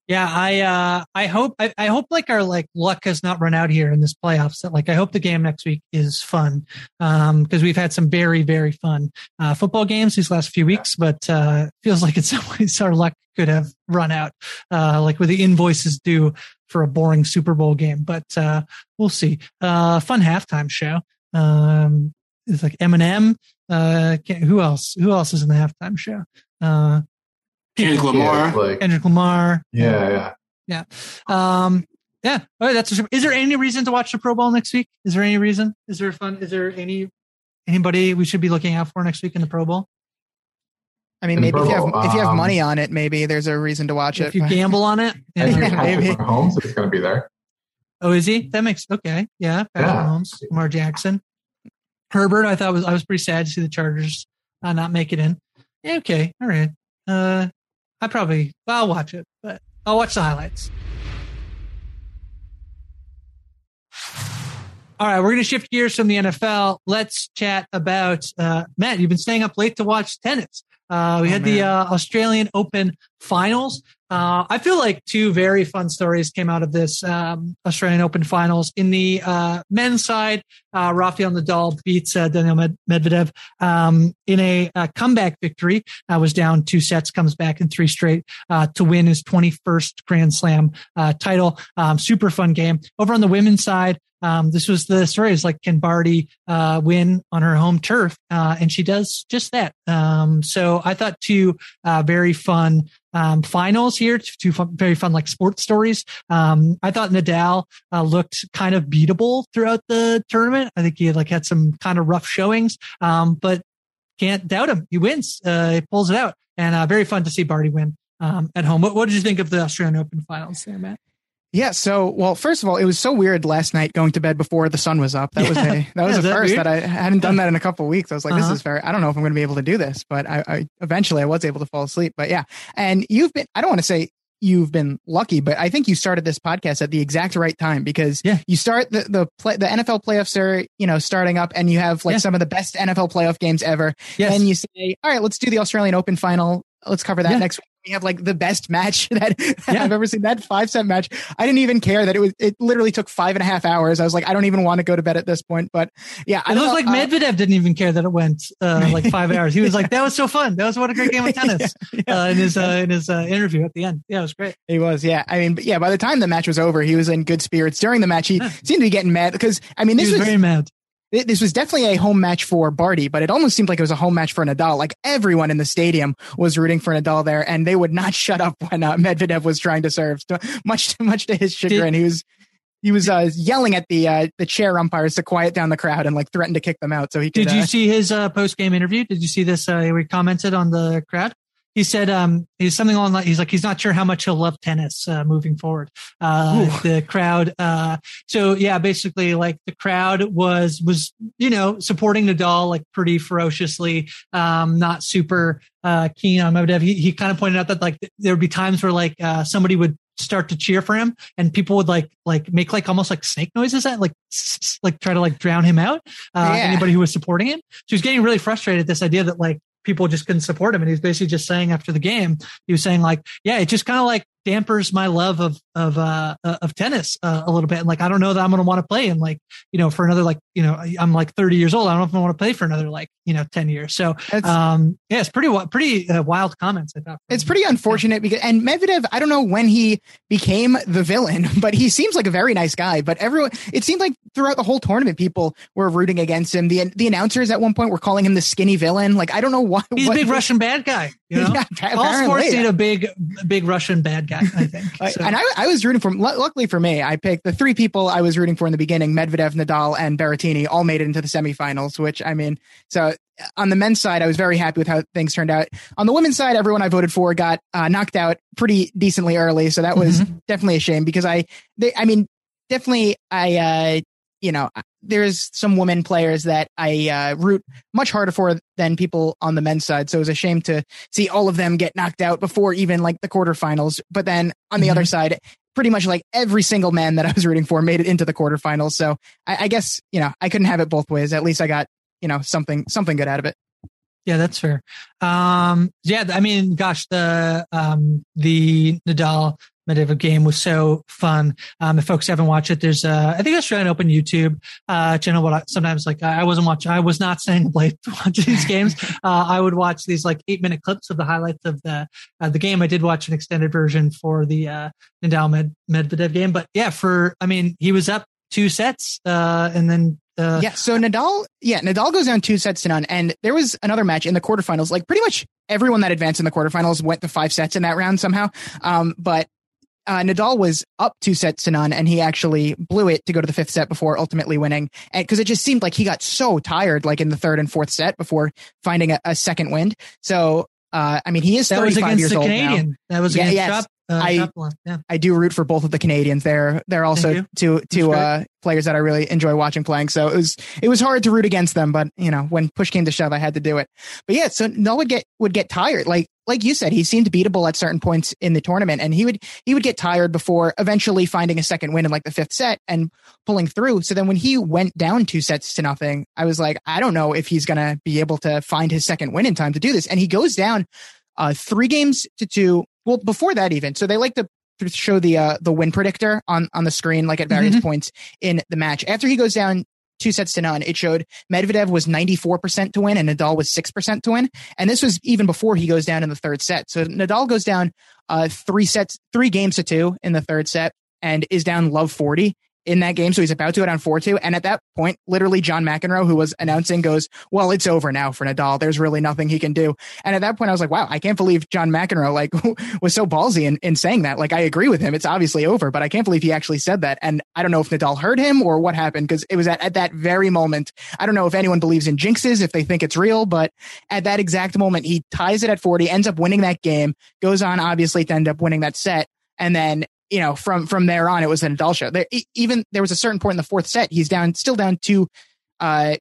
Yeah, I uh I hope I, I, hope like our like luck has not run out here in this playoffs. That like I hope the game next week is fun. Um because we've had some very, very fun uh football games these last few weeks, but uh feels like in some ways our luck could have run out. Uh like with the invoices due for a boring Super Bowl game. But uh we'll see. Uh fun halftime show. Um it's like Eminem. Uh who else? Who else is in the halftime show? Uh Kendrick Lamar. Yeah, like, Kendrick Lamar. Yeah, yeah. Yeah. Um, yeah. All right, that's a, is there any reason to watch the Pro Bowl next week? Is there any reason? Is there fun? Is there any anybody we should be looking out for next week in the Pro Bowl? I mean, maybe if you have um, if you have um, money on it, maybe there's a reason to watch if it. If you gamble on it, yeah, maybe Holmes is going to be there. Oh, is he? That makes okay. Yeah, Patrick yeah. Holmes, Lamar Jackson, Herbert. I thought was I was pretty sad to see the Chargers uh, not make it in. Yeah, okay, all right. Uh, I probably I'll watch it, but I'll watch the highlights. All right, we're going to shift gears from the NFL. Let's chat about uh, Matt. You've been staying up late to watch tennis. Uh, we oh, had man. the uh, Australian Open finals. Uh, I feel like two very fun stories came out of this um, Australian Open finals. In the uh, men's side, uh, Rafael Nadal beats uh, Daniil Medvedev um, in a, a, comeback victory. Uh, was down two sets, comes back in three straight uh, to win his 21st Grand Slam uh, title. Um, super fun game. Over on the women's side, um, this was the story is like, can Barty, uh, win on her home turf? Uh, and she does just that. Um, so I thought two, uh, very fun, um, finals here, two fun, very fun, like sports stories. Um, I thought Nadal, uh, looked kind of beatable throughout the tournament. I think he had like had some kind of rough showings. Um, but can't doubt him. He wins, uh, he pulls it out and, uh, very fun to see Barty win, um, at home. What, what did you think of the Australian Open finals there, Matt? Yeah. So, well, first of all, it was so weird last night going to bed before the sun was up. That yeah. was a that was yeah, a first that, that, I hadn't done that in a couple weeks. I was like, uh-huh. this is very. I don't know if I'm going to be able to do this, but I, I eventually I was able to fall asleep. But yeah, and you've been. I don't want to say you've been lucky, but I think you started this podcast at the exact right time because yeah. you start the the play, the NFL playoffs are you know starting up, and you have like yeah. some of the best NFL playoff games ever. Yes. And you say, all right, let's do the Australian Open final. Let's cover that yeah. next week we have like the best match that, yeah. I've ever seen. That five set match. I didn't even care that it was. It literally took five and a half hours. I was like, I don't even want to go to bed at this point. But yeah, it looks like uh, Medvedev didn't even care that it went uh, like five hours. He was like, that was so fun. That was what a great game of tennis. yeah, yeah. Uh, in his uh, in his uh, interview at the end. Yeah, it was great. He was. Yeah, I mean, yeah. By the time the match was over, he was in good spirits. During the match, he seemed to be getting mad because I mean, this he was, was very mad this was definitely a home match for Barty, but it almost seemed like it was a home match for Nadal. Like everyone in the stadium was rooting for Nadal there, and they would not shut up when uh, Medvedev was trying to serve. So much, much to his chagrin, Did, he was he was uh, yelling at the uh, the chair umpires to quiet down the crowd and like threatened to kick them out. So he could, did you uh, see his uh, post game interview? Did you see this? Uh, he commented on the crowd he said um, he's something along like he's like he's not sure how much he'll love tennis uh, moving forward. Uh, the crowd, uh, so yeah, basically like the crowd was was you know supporting Nadal like pretty ferociously, um, not super uh, keen on Medvedev. He he kind of pointed out that like there would be times where like uh, somebody would start to cheer for him and people would like like make like almost like snake noises at like like try to like drown him out uh yeah. anybody who was supporting him so he's getting really frustrated at this idea that like people just couldn't support him. And he's basically just saying after the game, he was saying like, yeah, it just kind of like dampers my love of of uh, uh of tennis uh, a little bit. And like I don't know that I'm going to want to play and like you know for another like you know I'm like 30 years old. I don't know if I want to play for another like you know 10 years. So um yeah, it's pretty pretty uh, wild comments. I thought it's pretty unfortunate yeah. because and Medvedev I don't know when he became the villain, but he seems like a very nice guy. But everyone it seemed like throughout the whole tournament people were rooting against him. The the announcers at one point were calling him the skinny villain. Like I don't know why. He's what, a big Russian bad guy. You know? yeah, all sports need a big big Russian bad guy. I think. So. And I, I was rooting for. Luckily for me, I picked the three people I was rooting for in the beginning: Medvedev, Nadal, and Berrettini. All made it into the semifinals. Which I mean, so on the men's side, I was very happy with how things turned out. On the women's side, everyone I voted for got uh, knocked out pretty decently early, so that was mm-hmm. definitely a shame because I, they, I mean, definitely I, uh, you know, there's some women players that I uh, root much harder for than people on the men's side. So it was a shame to see all of them get knocked out before even like the quarterfinals. But then on the mm-hmm. other side, pretty much like every single man that I was rooting for made it into the quarterfinals. So I, I guess you know I couldn't have it both ways. At least I got you know something something good out of it. Yeah, that's fair. Um, yeah, I mean, gosh, the um, the Nadal Medvedev game was so fun. Um, if folks haven't watched it, there's uh, I think Australian Open YouTube uh, channel. What I, sometimes like I wasn't watching, I was not staying up late to watch these games. Uh, I would watch these like eight minute clips of the highlights of the uh, the game. I did watch an extended version for the uh, Nadal Med- Medvedev game, but yeah, for I mean, he was up two sets, uh, and then uh, yeah, so Nadal, yeah, Nadal goes down two sets to none, and there was another match in the quarterfinals. Like pretty much everyone that advanced in the quarterfinals went to five sets in that round somehow. Um, but uh, Nadal was up two sets to none, and he actually blew it to go to the fifth set before ultimately winning. Because it just seemed like he got so tired, like in the third and fourth set, before finding a, a second wind. So, uh, I mean, he is that 35 years old Canadian. now. That was against yes. Uh, I yeah. I do root for both of the Canadians. They're they're also two two uh, players that I really enjoy watching playing. So it was it was hard to root against them, but you know when push came to shove, I had to do it. But yeah, so Null would get would get tired. Like like you said, he seemed beatable at certain points in the tournament, and he would he would get tired before eventually finding a second win in like the fifth set and pulling through. So then when he went down two sets to nothing, I was like, I don't know if he's gonna be able to find his second win in time to do this. And he goes down uh, three games to two well before that even so they like to show the uh, the win predictor on on the screen like at various mm-hmm. points in the match. After he goes down two sets to none it showed medvedev was 94% to win and nadal was 6% to win. And this was even before he goes down in the third set. So nadal goes down uh three sets three games to two in the third set and is down love 40 in that game. So he's about to go down 4 2. And at that point, literally, John McEnroe, who was announcing, goes, Well, it's over now for Nadal. There's really nothing he can do. And at that point, I was like, Wow, I can't believe John McEnroe like was so ballsy in, in saying that. Like, I agree with him. It's obviously over, but I can't believe he actually said that. And I don't know if Nadal heard him or what happened because it was at, at that very moment. I don't know if anyone believes in jinxes, if they think it's real, but at that exact moment, he ties it at 40, ends up winning that game, goes on obviously to end up winning that set. And then you know, from from there on, it was a Nadal show. There, even there was a certain point in the fourth set, he's down, still down two, uh,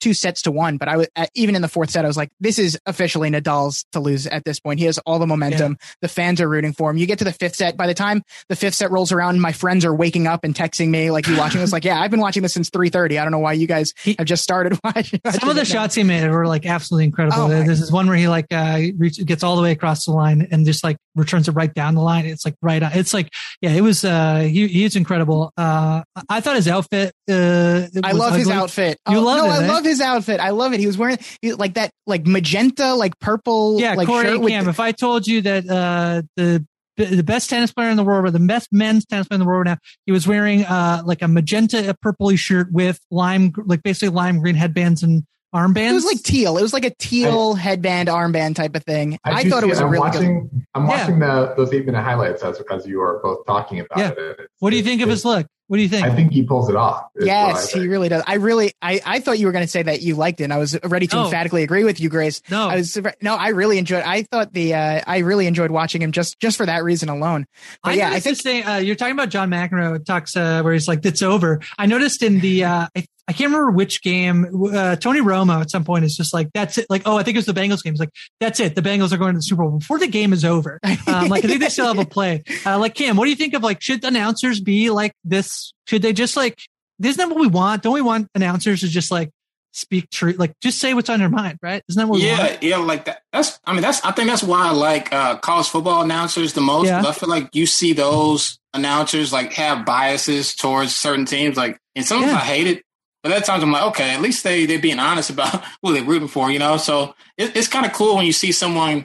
two sets to one. But I was even in the fourth set, I was like, this is officially Nadal's to lose at this point. He has all the momentum. Yeah. The fans are rooting for him. You get to the fifth set. By the time the fifth set rolls around, my friends are waking up and texting me like, "You watching this?" like, yeah, I've been watching this since three thirty. I don't know why you guys have just started watching. Some of the shots he made were like absolutely incredible. Oh this is one where he like uh, reach, gets all the way across the line and just like returns it right down the line. It's like right on. It's like yeah, it was. uh he, He's incredible. Uh I thought his outfit. Uh, I love ugly. his outfit. You oh, love no, it. I eh? love his outfit. I love love it. He was wearing he, like that, like magenta, like purple. Yeah, like Corey Cam. The, if I told you that uh, the the best tennis player in the world, or the best men's tennis player in the world now, he was wearing uh, like a magenta, a purpley shirt with lime, like basically lime green headbands and armbands. It was like teal. It was like a teal I, headband armband type of thing. I, I thought it was a really watching, good. I'm watching yeah. the, those eight minute highlights as as you are both talking about yeah. it. What do you think of his look? What do you think? I think he pulls it off. Yes, he really does. I really, I, I thought you were going to say that you liked it. And I was ready to no. emphatically agree with you, Grace. No, I was, no, I really enjoyed, I thought the, uh, I really enjoyed watching him just, just for that reason alone. But I yeah, I think, say, uh, you're talking about John McEnroe talks, uh, where he's like, it's over. I noticed in the, uh, I, I can't remember which game, uh, Tony Romo at some point is just like, that's it. Like, oh, I think it was the Bengals game. It's like, that's it. The Bengals are going to the Super Bowl before the game is over. Um, like, I think they still have a play. Uh, like, Cam, what do you think of like, should announcers be like this should they just like, isn't that what we want? Don't we want announcers to just like speak truth? like just say what's on your mind, right? Isn't that what? Yeah, yeah, like that. That's I mean that's I think that's why I like uh, college football announcers the most. Yeah. I feel like you see those announcers like have biases towards certain teams, like and sometimes yeah. I hate it. But at times I'm like, okay, at least they they're being honest about who they're rooting for, you know. So it, it's kind of cool when you see someone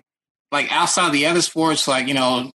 like outside the other sports, like you know,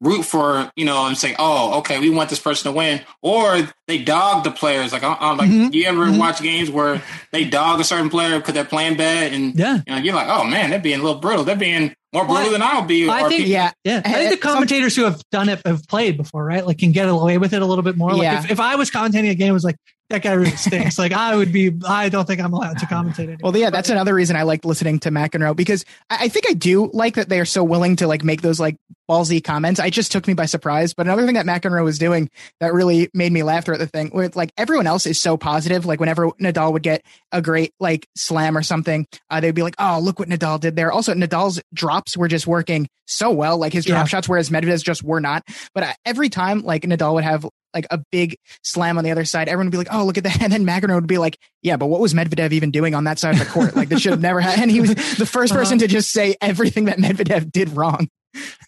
root for you know and say, oh, okay, we want this person to win, or they dog the players. Like, I'm like, mm-hmm. you ever mm-hmm. watch games where they dog a certain player because they're playing bad, and yeah, you know, you're like, oh man, they're being a little brutal. They're being more brutal well, than I'll be. I think, yeah, yeah. I think the commentators who have done it have played before, right? Like, can get away with it a little bit more. Like, yeah. if, if I was commentating a game, it was like, that guy really stinks. like I would be, I don't think I'm allowed to commentate anymore. Well, yeah, that's another reason I liked listening to McEnroe because I, I think I do like that they are so willing to like make those like ballsy comments. I just took me by surprise. But another thing that McEnroe was doing that really made me laugh throughout the thing, with like everyone else is so positive. Like whenever Nadal would get a great like slam or something, uh, they'd be like, "Oh, look what Nadal did there." Also, Nadal's drops were just working so well, like his drop yeah. shots, whereas Medvedev's just were not. But uh, every time like Nadal would have like a big slam on the other side, everyone would be like, "Oh, look at that!" And then McEnroe would be like, "Yeah, but what was Medvedev even doing on that side of the court? Like this should have never happened." And he was the first uh-huh. person uh-huh. to just say everything that Medvedev did wrong.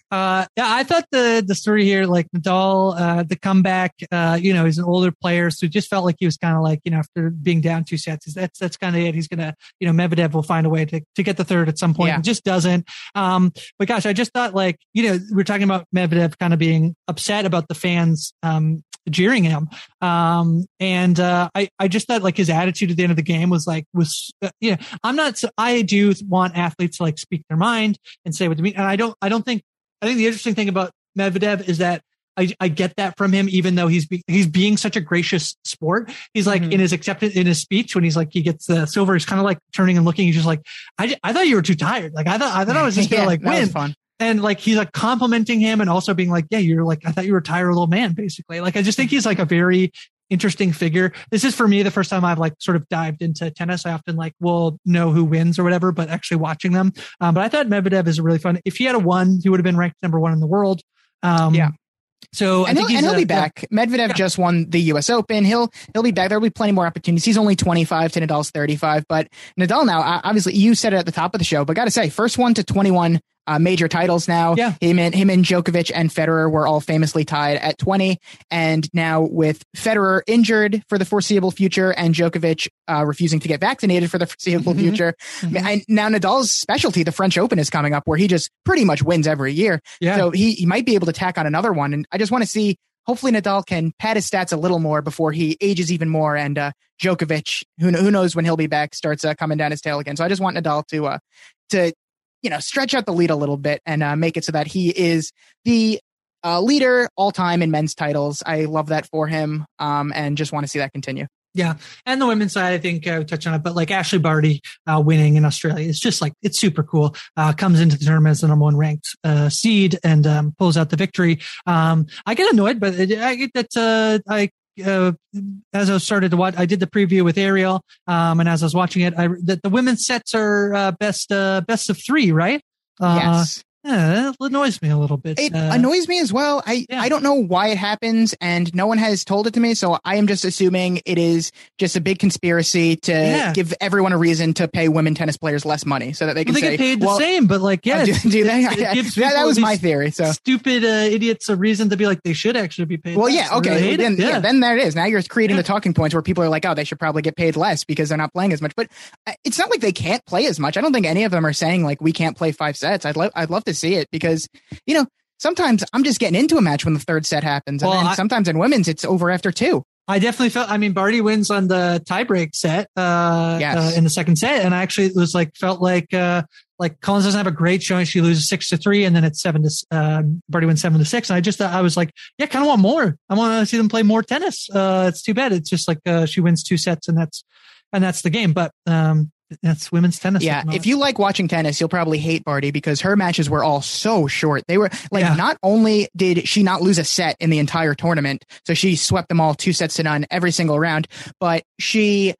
Uh, yeah, I thought the the story here, like Nadal, uh, the comeback, uh, you know, he's an older player, so it just felt like he was kind of like, you know, after being down two sets, that's that's kind of it. He's gonna, you know, Medvedev will find a way to to get the third at some point. Yeah. Just doesn't. Um, but gosh, I just thought like, you know, we're talking about Medvedev kind of being upset about the fans um jeering him. Um, and uh, I I just thought like his attitude at the end of the game was like was uh, you know I'm not I do want athletes to like speak their mind and say what they mean, and I don't I don't think I think the interesting thing about Medvedev is that I, I get that from him, even though he's be, he's being such a gracious sport. He's like mm-hmm. in his acceptance in his speech when he's like he gets the silver, he's kind of like turning and looking. He's just like, I, I thought you were too tired. Like I thought I thought I was just gonna yeah, like win. And like he's like complimenting him and also being like, yeah, you're like, I thought you were a tired little man, basically. Like I just think he's like a very interesting figure. This is for me the first time I've like sort of dived into tennis. I often like will know who wins or whatever, but actually watching them. Um, but I thought Medvedev is really fun. If he had a one, he would have been ranked number one in the world. Um, yeah. So and he'll, and he'll be back. Yeah. Medvedev yeah. just won the U.S. Open. He'll he'll be back. There'll be plenty more opportunities. He's only 25 to Nadal's 35, but Nadal now obviously you said it at the top of the show, but got to say first one to 21 uh, major titles now. Yeah. Him and him and Djokovic and Federer were all famously tied at 20. And now with Federer injured for the foreseeable future and Djokovic uh, refusing to get vaccinated for the foreseeable mm-hmm. future, mm-hmm. and now Nadal's specialty, the French Open, is coming up where he just pretty much wins every year. Yeah. So he, he might be able to tack on another one. And I just want to see. Hopefully Nadal can pad his stats a little more before he ages even more, and uh, Djokovic, who who knows when he'll be back, starts uh, coming down his tail again. So I just want Nadal to uh, to you know, stretch out the lead a little bit and uh, make it so that he is the uh, leader all time in men's titles. I love that for him um, and just want to see that continue. Yeah, and the women's side, I think uh, touch on it, but like Ashleigh Barty uh, winning in Australia, it's just like it's super cool. Uh, comes into the tournament as the number one ranked uh, seed and um, pulls out the victory. Um, I get annoyed, but I get that uh, I uh, as I started to watch, I did the preview with Ariel, um, and as I was watching it, I the women's sets are uh, best uh, best of three, right? Uh, yes. Yeah, it annoys me a little bit. It uh, annoys me as well. I yeah. I don't know why it happens, and no one has told it to me. So I am just assuming it is just a big conspiracy to yeah. give everyone a reason to pay women tennis players less money, so that they can well, they say, get paid well, the same. But like, yeah, do, do they? It, it that, that, was my theory. So stupid uh, idiots a reason to be like they should actually be paid. Well, yeah, okay, really then, yeah. then there it is. Now you're creating the talking points where people are like, oh, they should probably get paid less because they're not playing as much. But uh, it's not like they can't play as much. I don't think any of them are saying like we can't play five sets. I'd love I'd love to see it because you know, sometimes I'm just getting into a match when the third set happens. And well, then I, sometimes in women's, it's over after two. I definitely felt, I mean, Barty wins on the tiebreak set, uh, yes. uh, in the second set. And I actually was like, felt like, uh, like Collins doesn't have a great showing. She loses six to three and then it's seven to, uh, Barty wins seven to six. And I just, thought I was like, yeah, kind of want more. I want to see them play more tennis. Uh, it's too bad. It's just like, uh, she wins two sets and that's, and that's the game. But, um, that's women's tennis. Yeah, if you like watching tennis, you'll probably hate Barty because her matches were all so short. They were like, yeah. not only did she not lose a set in the entire tournament, so she swept them all two sets to none every single round, but she,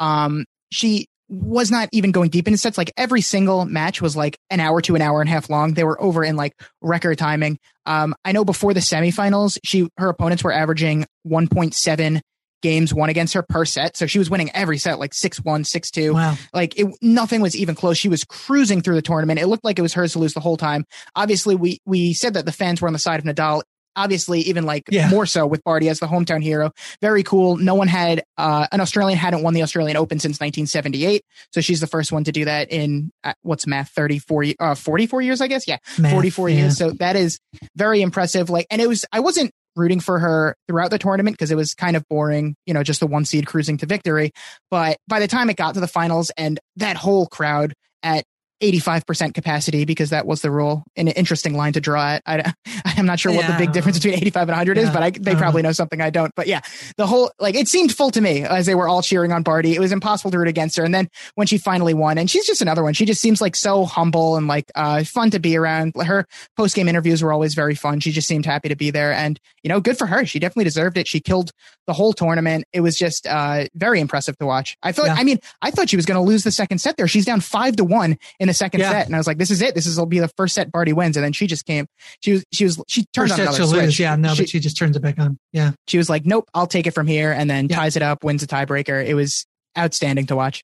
um, she was not even going deep into sets. Like every single match was like an hour to an hour and a half long. They were over in like record timing. Um, I know before the semifinals, she her opponents were averaging 1.7 games won against her per set. So she was winning every set, like 6 1, 6 2. Wow. Like it, nothing was even close. She was cruising through the tournament. It looked like it was hers to lose the whole time. Obviously, we, we said that the fans were on the side of Nadal obviously even like yeah. more so with Barty as the hometown hero. Very cool. No one had uh, an Australian hadn't won the Australian Open since 1978, so she's the first one to do that in uh, what's math 34 uh, 44 years I guess. Yeah, math, 44 yeah. years. So that is very impressive. Like, and it was I wasn't rooting for her throughout the tournament because it was kind of boring, you know, just the one seed cruising to victory. But by the time it got to the finals and that whole crowd at 85% capacity because that was the rule. An interesting line to draw it. I, I'm not sure yeah. what the big difference between 85 and 100 yeah. is, but I, they uh-huh. probably know something I don't. But yeah, the whole, like, it seemed full to me as they were all cheering on Barty. It was impossible to root against her. And then when she finally won, and she's just another one, she just seems like so humble and like, uh, fun to be around. Her post game interviews were always very fun. She just seemed happy to be there. And, you know, good for her. She definitely deserved it. She killed the whole tournament. It was just, uh, very impressive to watch. I thought, yeah. I mean, I thought she was going to lose the second set there. She's down five to one in the second set. And I was like, this is it. This is will be the first set Barty wins. And then she just came. She was she was she turned first on another switch. Lose, yeah, no, she, but she just turns it back on. Yeah. She was like, nope, I'll take it from here, and then yeah. ties it up, wins a tiebreaker. It was outstanding to watch.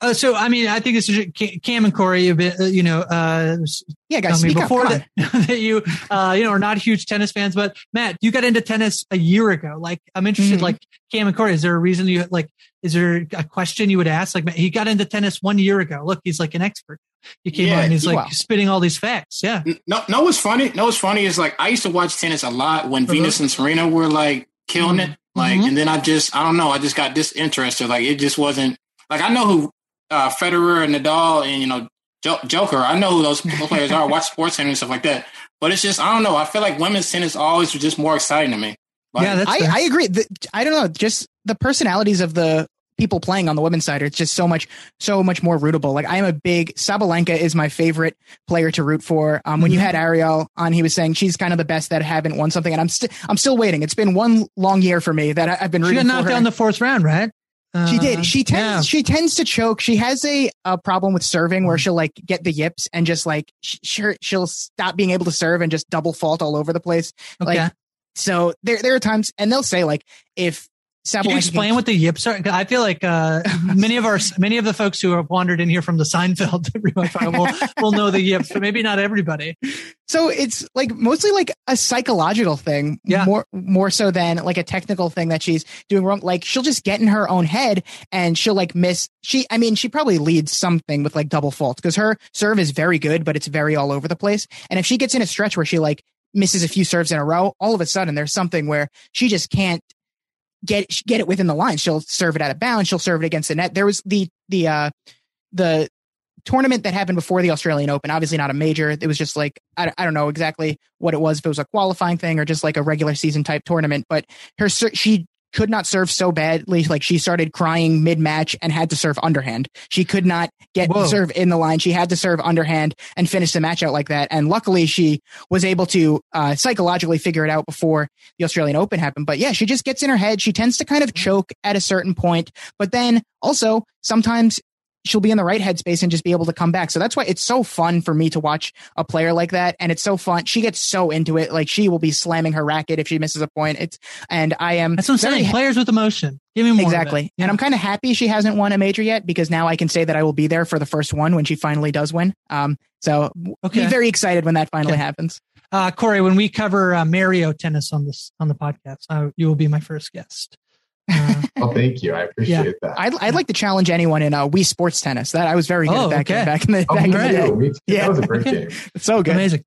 Uh, so, I mean, I think it's Cam and Corey, you uh, you know, uh, yeah, guys, me before that, that, you, uh, you know, are not huge tennis fans, but Matt, you got into tennis a year ago. Like, I'm interested, mm-hmm. like Cam and Corey, is there a reason you like, is there a question you would ask? Like, he got into tennis one year ago. Look, he's like an expert. He came yeah, on and he's like spitting all these facts. Yeah. No, no, what's funny? No, what's funny is like, I used to watch tennis a lot when uh-huh. Venus and Serena were like killing mm-hmm. it. Like, mm-hmm. and then I just, I don't know, I just got disinterested. Like, it just wasn't, like, I know who uh, Federer and Nadal and you know Joker. I know who those players are. Watch SportsCenter and stuff like that. But it's just I don't know. I feel like women's tennis always was just more exciting to me. Like, yeah, I, I, agree. The, I don't know. Just the personalities of the people playing on the women's side. It's just so much, so much more rootable. Like I am a big Sabalenka is my favorite player to root for. Um, when mm-hmm. you had Ariel on, he was saying she's kind of the best that haven't won something, and I'm still, I'm still waiting. It's been one long year for me that I, have been. rooting. She got knocked down the fourth round, right? She did. Uh, she tends yeah. she tends to choke. She has a, a problem with serving where mm. she'll like get the yips and just like she, she'll stop being able to serve and just double fault all over the place. Okay. Like so there there are times and they'll say like if can you explain what the yips are? I feel like uh, many of our many of the folks who have wandered in here from the Seinfeld will, will know the yips, but maybe not everybody. So it's like mostly like a psychological thing, yeah. more more so than like a technical thing that she's doing wrong. Like she'll just get in her own head and she'll like miss. She, I mean, she probably leads something with like double faults because her serve is very good, but it's very all over the place. And if she gets in a stretch where she like misses a few serves in a row, all of a sudden there's something where she just can't get get it within the line. She'll serve it out of bounds. She'll serve it against the net. There was the the uh the tournament that happened before the Australian Open. Obviously not a major. It was just like I, I don't know exactly what it was. If it was a qualifying thing or just like a regular season type tournament. But her she could not serve so badly. Like she started crying mid match and had to serve underhand. She could not get Whoa. serve in the line. She had to serve underhand and finish the match out like that. And luckily she was able to uh, psychologically figure it out before the Australian Open happened. But yeah, she just gets in her head. She tends to kind of choke at a certain point, but then also sometimes she'll be in the right headspace and just be able to come back. So that's why it's so fun for me to watch a player like that. And it's so fun. She gets so into it. Like she will be slamming her racket if she misses a point. It's, and I am. That's what I'm saying. Ha- players with emotion. Give me more. Exactly. Yeah. And I'm kind of happy she hasn't won a major yet because now I can say that I will be there for the first one when she finally does win. Um, so okay. be very excited when that finally okay. happens. Uh, Corey, when we cover uh, Mario tennis on this on the podcast, uh, you will be my first guest. Uh, oh, thank you. I appreciate yeah. that. I'd, I'd like to challenge anyone in uh, Wii Sports Tennis. That I was very good oh, at that okay. game back in the, oh, back in the day. Me too. Yeah. That was a great game. It's so good. Amazing.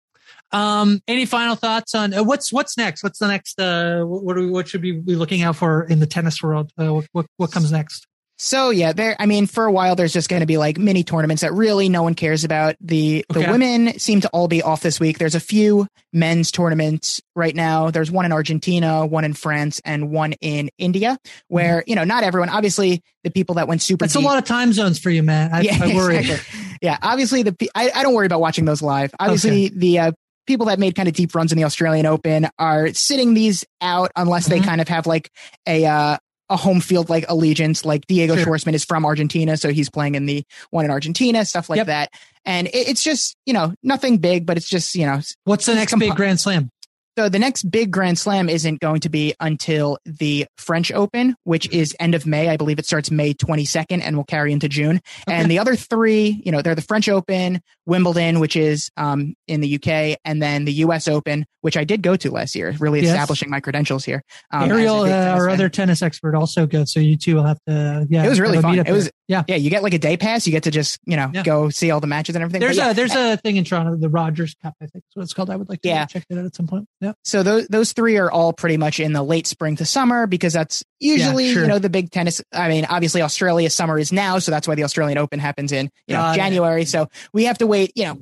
Um, any final thoughts on uh, what's what's next? What's the next? Uh, what we, what should we be looking out for in the tennis world? Uh, what, what what comes next? So yeah, there. I mean, for a while, there's just going to be like mini tournaments that really no one cares about. The the okay. women seem to all be off this week. There's a few men's tournaments right now. There's one in Argentina, one in France, and one in India. Where mm-hmm. you know, not everyone. Obviously, the people that went super. That's deep, a lot of time zones for you, man. I, yeah, I worry. Exactly. Yeah, obviously the I, I don't worry about watching those live. Obviously, okay. the uh, people that made kind of deep runs in the Australian Open are sitting these out unless mm-hmm. they kind of have like a uh, a home field like allegiance. Like Diego sure. Schwartzman is from Argentina, so he's playing in the one in Argentina, stuff like yep. that. And it, it's just you know nothing big, but it's just you know what's the next comp- big Grand Slam? So the next big Grand Slam isn't going to be until the French Open, which is end of May. I believe it starts May 22nd and will carry into June. Okay. And the other three, you know, they're the French Open, Wimbledon, which is um, in the UK, and then the US Open, which I did go to last year, really yes. establishing my credentials here. Um, Ariel, uh, our other tennis expert, also goes. So you two will have to, yeah. It was really fun. It was, yeah. Yeah. You get like a day pass. You get to just, you know, yeah. go see all the matches and everything. There's a, there's a thing in Toronto, the Rogers Cup, I think is what it's called. I would like to yeah. check it out at some point. Yeah. So those, those three are all pretty much in the late spring to summer because that's usually, yeah, sure. you know, the big tennis. I mean, obviously Australia summer is now. So that's why the Australian Open happens in, you know, uh, January. So we have to wait, you know,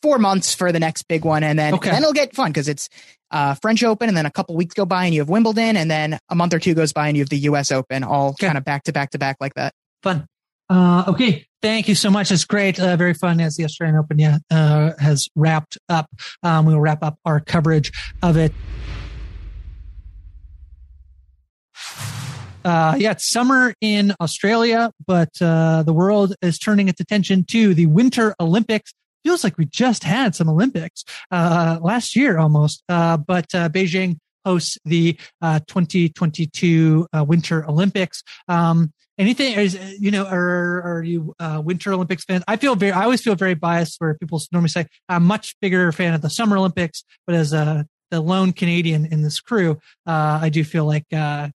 four months for the next big one. And then, okay. and then it'll get fun because it's, uh, French Open, and then a couple weeks go by and you have Wimbledon, and then a month or two goes by and you have the U.S. Open, all okay. kind of back to back to back like that. Fun. Uh, okay, thank you so much. It's great, uh, very fun as the Australian Open yeah, uh, has wrapped up. Um, we'll wrap up our coverage of it. Uh, yeah, it's summer in Australia, but uh, the world is turning its attention to the Winter Olympics. Feels like we just had some Olympics uh, last year almost, uh, but uh, Beijing hosts the uh, 2022 Winter Olympics. Um, anything is you know are are you uh, winter olympics fans i feel very i always feel very biased where people normally say i'm much bigger fan of the summer olympics but as a the lone canadian in this crew uh, i do feel like uh,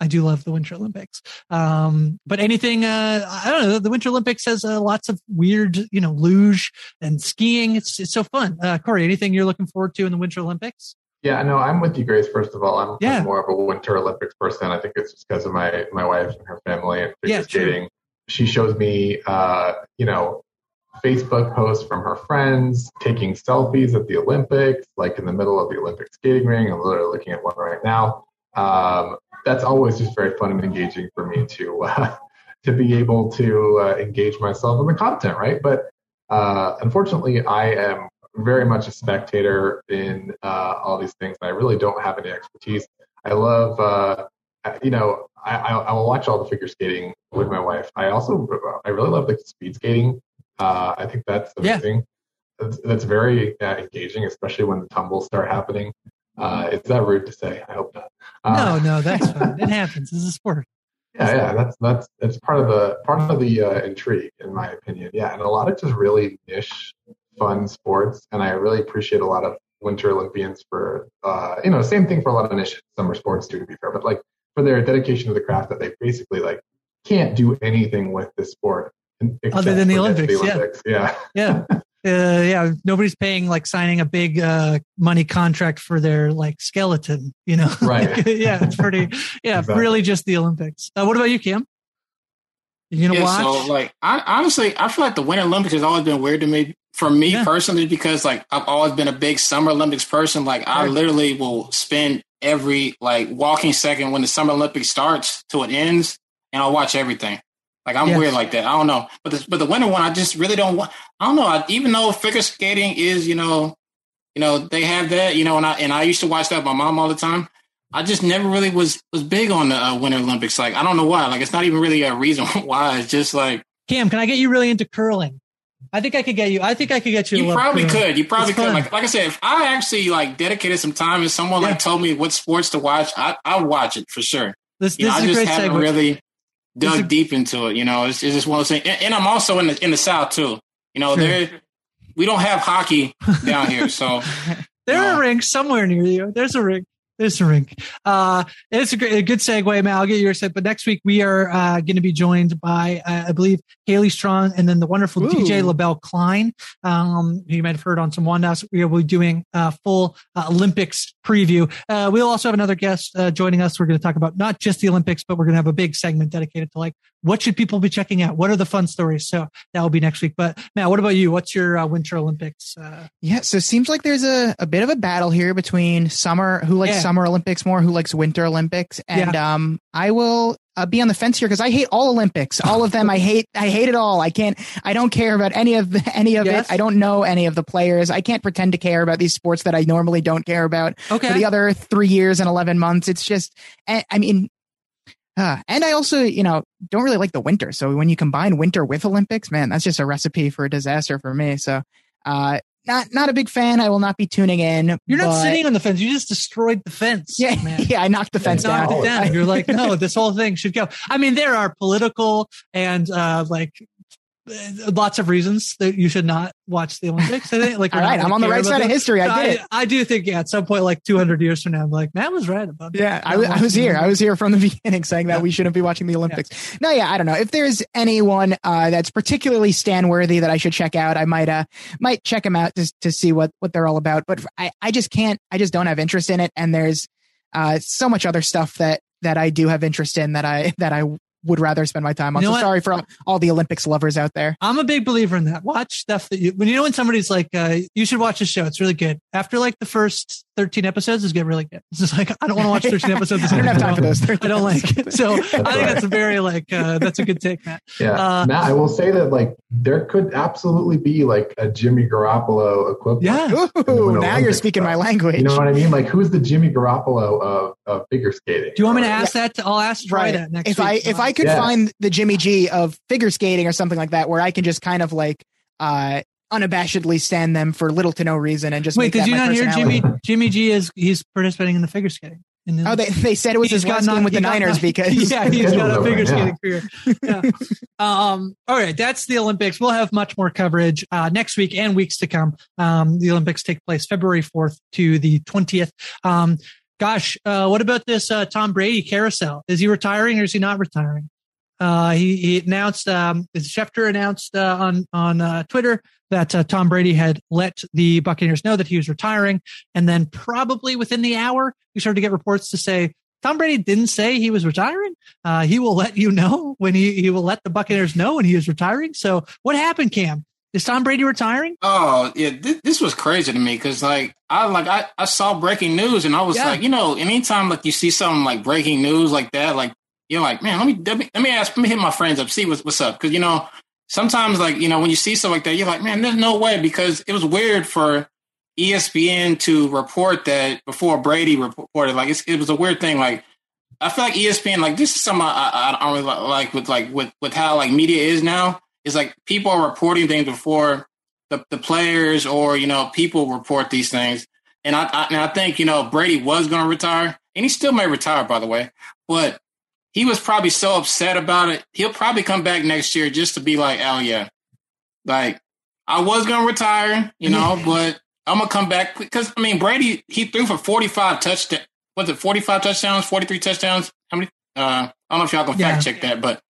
I do love the Winter Olympics. Um, but anything, uh, I don't know, the Winter Olympics has uh, lots of weird, you know, luge and skiing. It's, it's so fun. Uh, Corey, anything you're looking forward to in the Winter Olympics? Yeah, no, I'm with you, Grace. First of all, I'm, yeah. more of a Winter Olympics person. I think it's just because of my my wife and her family and figure yeah, skating. True. She shows me, uh, you know, Facebook posts from her friends taking selfies at the Olympics, like in the middle of the Olympic skating ring. I'm literally looking at one right now. Um, that's always just very fun and engaging for me to uh, to be able to uh, engage myself in the content, right? But uh, unfortunately, I am very much a spectator in uh, all these things. I really don't have any expertise. I love, uh, you know, I, I, will watch all the figure skating with my wife. I also, I really love the speed skating. Uh, I think that's amazing. Yeah. That's, that's very uh, engaging, especially when the tumbles start happening. Uh, is that rude to say? I hope not. Uh, no, no, that's fine. it happens. It's a sport. Yeah, yeah, that's that's it's part of the part of the uh, intrigue, in my opinion. Yeah, and a lot of just really niche fun sports, and I really appreciate a lot of Winter Olympians for uh, you know same thing for a lot of summer sports too, to be fair, but like for their dedication to the craft that they basically like can't do anything with this sport other than the Olympics. the Olympics. Yeah, yeah. yeah. Uh, yeah, nobody's paying like signing a big uh, money contract for their like skeleton, you know. Right. yeah, it's pretty. Yeah, exactly. really just the Olympics. Uh, what about you, Kim? You gonna yeah, watch? So, like, I, honestly, I feel like the Winter Olympics has always been weird to me for me yeah. personally because like I've always been a big Summer Olympics person. Like I literally will spend every like walking second when the Summer Olympics starts till it ends, and I'll watch everything. Like I'm yes. weird like that. I don't know, but the, but the winter one, I just really don't want. I don't know. I, even though figure skating is, you know, you know they have that, you know, and I and I used to watch that with my mom all the time. I just never really was was big on the uh, Winter Olympics. Like I don't know why. Like it's not even really a reason why. It's just like Cam, can I get you really into curling? I think I could get you. I think I could get you. You probably could. You probably it's could. Like, like I said, if I actually like dedicated some time and someone yeah. like told me what sports to watch, I I would watch it for sure. This, this know, is I just haven't segue. really dug a, deep into it. You know, it's, it's just one of those things. And, and, I'm also in the in the South too. You know, sure. there we don't have hockey down here, so there you know. are rinks somewhere near you. There's a rink. There's a rink. Uh, it's a, great, a good segue, Matt. I'll get your set. But next week we are uh, going to be joined by, uh, I believe, Haley Strong and then the wonderful Ooh. DJ LaBelle Klein. Um, you might have heard on some one We will be doing a full uh, Olympics preview. Uh, we'll also have another guest uh, joining us. We're going to talk about not just the Olympics, but we're going to have a big segment dedicated to like what should people be checking out? What are the fun stories? So that will be next week. But Matt, what about you? What's your uh, Winter Olympics? Uh... Yeah, so it seems like there's a, a bit of a battle here between summer, who likes yeah. summer Olympics more, who likes Winter Olympics, and yeah. um, I will uh, be on the fence here because I hate all Olympics, all of them. I hate, I hate it all. I can't, I don't care about any of any of yes. it. I don't know any of the players. I can't pretend to care about these sports that I normally don't care about. Okay. For the other three years and eleven months, it's just, I mean, uh, and I also, you know, don't really like the winter. So when you combine winter with Olympics, man, that's just a recipe for a disaster for me. So, uh, not not a big fan. I will not be tuning in. You're not sitting on the fence. You just destroyed the fence. Yeah, man. yeah. I knocked the fence knocked down. It down. You're like, no, this whole thing should go. I mean, there are political and uh, like lots of reasons that you should not watch the Olympics. I think, like, all right, I'm on the right side of history. I get it. I, do think, yeah, at some point, like 200 years from now, I'm like, Matt was right about. Yeah, I, I, was here. I was here from the beginning, saying that yeah. we shouldn't be watching the Olympics. Yeah. No, yeah, I don't know if there's anyone uh, that's particularly Stan worthy that I should check out. I might uh might check them out just to see what what they're all about. But I I just can't. I just don't have interest in it. And there's uh so much other stuff that that I do have interest in that I that I would rather spend my time on. You know so what? sorry for all, all, the Olympics lovers out there. I'm a big believer in that. Watch stuff that you when you know when somebody's like, uh, you should watch this show. It's really good. After like the first 13 episodes, is get really good. It's just like I don't want to watch 13 episodes. I don't have time for those. I don't like it. So I think right. that's a very like uh, that's a good take, Matt. Yeah, uh, Matt. I will say that like there could absolutely be like a Jimmy Garoppolo equivalent. Yeah. Ooh, now you're speaking stuff. my language. You know what I mean? Like who's the Jimmy Garoppolo of, of figure skating? Do you want me to ask yeah. that? To, I'll ask right. that next. If week. I if I could yeah. find the Jimmy G of figure skating or something like that, where I can just kind of like uh unabashedly stand them for little to no reason and just wait. Did you not hear Jimmy? Jimmy G is he's participating in the figure skating. The, oh, they, they said it was his last game with the Niners not, because yeah, he's got a figure skating career. Yeah. um, all right, that's the Olympics. We'll have much more coverage uh, next week and weeks to come. Um, the Olympics take place February fourth to the twentieth. Um, gosh, uh, what about this uh, Tom Brady carousel? Is he retiring or is he not retiring? Uh, he, he, announced, um, Schefter announced uh, on on uh, Twitter that uh, Tom Brady had let the Buccaneers know that he was retiring, and then probably within the hour, we started to get reports to say Tom Brady didn't say he was retiring. He will let you know when he he will let the Buccaneers know when he is retiring. So, what happened, Cam? Is Tom Brady retiring? Oh yeah, th- this was crazy to me because like I like I, I saw breaking news and I was yeah. like, you know, anytime like you see something like breaking news like that, like you're like, man, let me let me, let me ask, let me hit my friends up, see what's what's up, because you know sometimes like you know when you see stuff like that, you're like, man, there's no way because it was weird for ESPN to report that before Brady reported. Like it was a weird thing. Like I feel like ESPN, like this is something I, I, I don't really like with like with with how like media is now. Is like people are reporting things before the, the players or you know people report these things. And I, I and I think you know Brady was going to retire, and he still may retire, by the way. But he was probably so upset about it. He'll probably come back next year just to be like, oh yeah, like I was gonna retire, you know, but I'm gonna come back because I mean Brady he threw for 45 touchdowns. Was it 45 touchdowns, 43 touchdowns? How many? Uh, I don't know if y'all can yeah. fact check that, but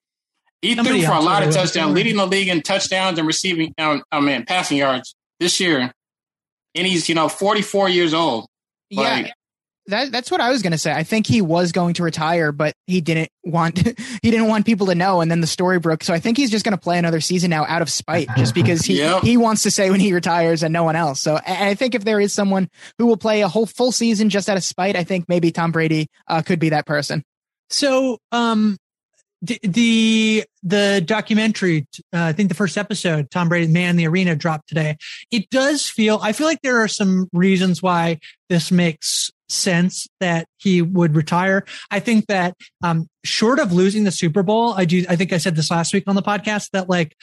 he Somebody threw for a lot of touchdowns, leading the league in touchdowns and receiving. Um, I mean, passing yards this year, and he's you know 44 years old. Like, yeah, that, that's what I was going to say. I think he was going to retire, but he didn't want he didn't want people to know, and then the story broke. So I think he's just going to play another season now out of spite, just because he yep. he wants to say when he retires and no one else. So I think if there is someone who will play a whole full season just out of spite, I think maybe Tom Brady uh, could be that person. So um, the the documentary uh, i think the first episode tom brady man the arena dropped today it does feel i feel like there are some reasons why this makes sense that he would retire. I think that um, short of losing the Super Bowl, I do. I think I said this last week on the podcast that like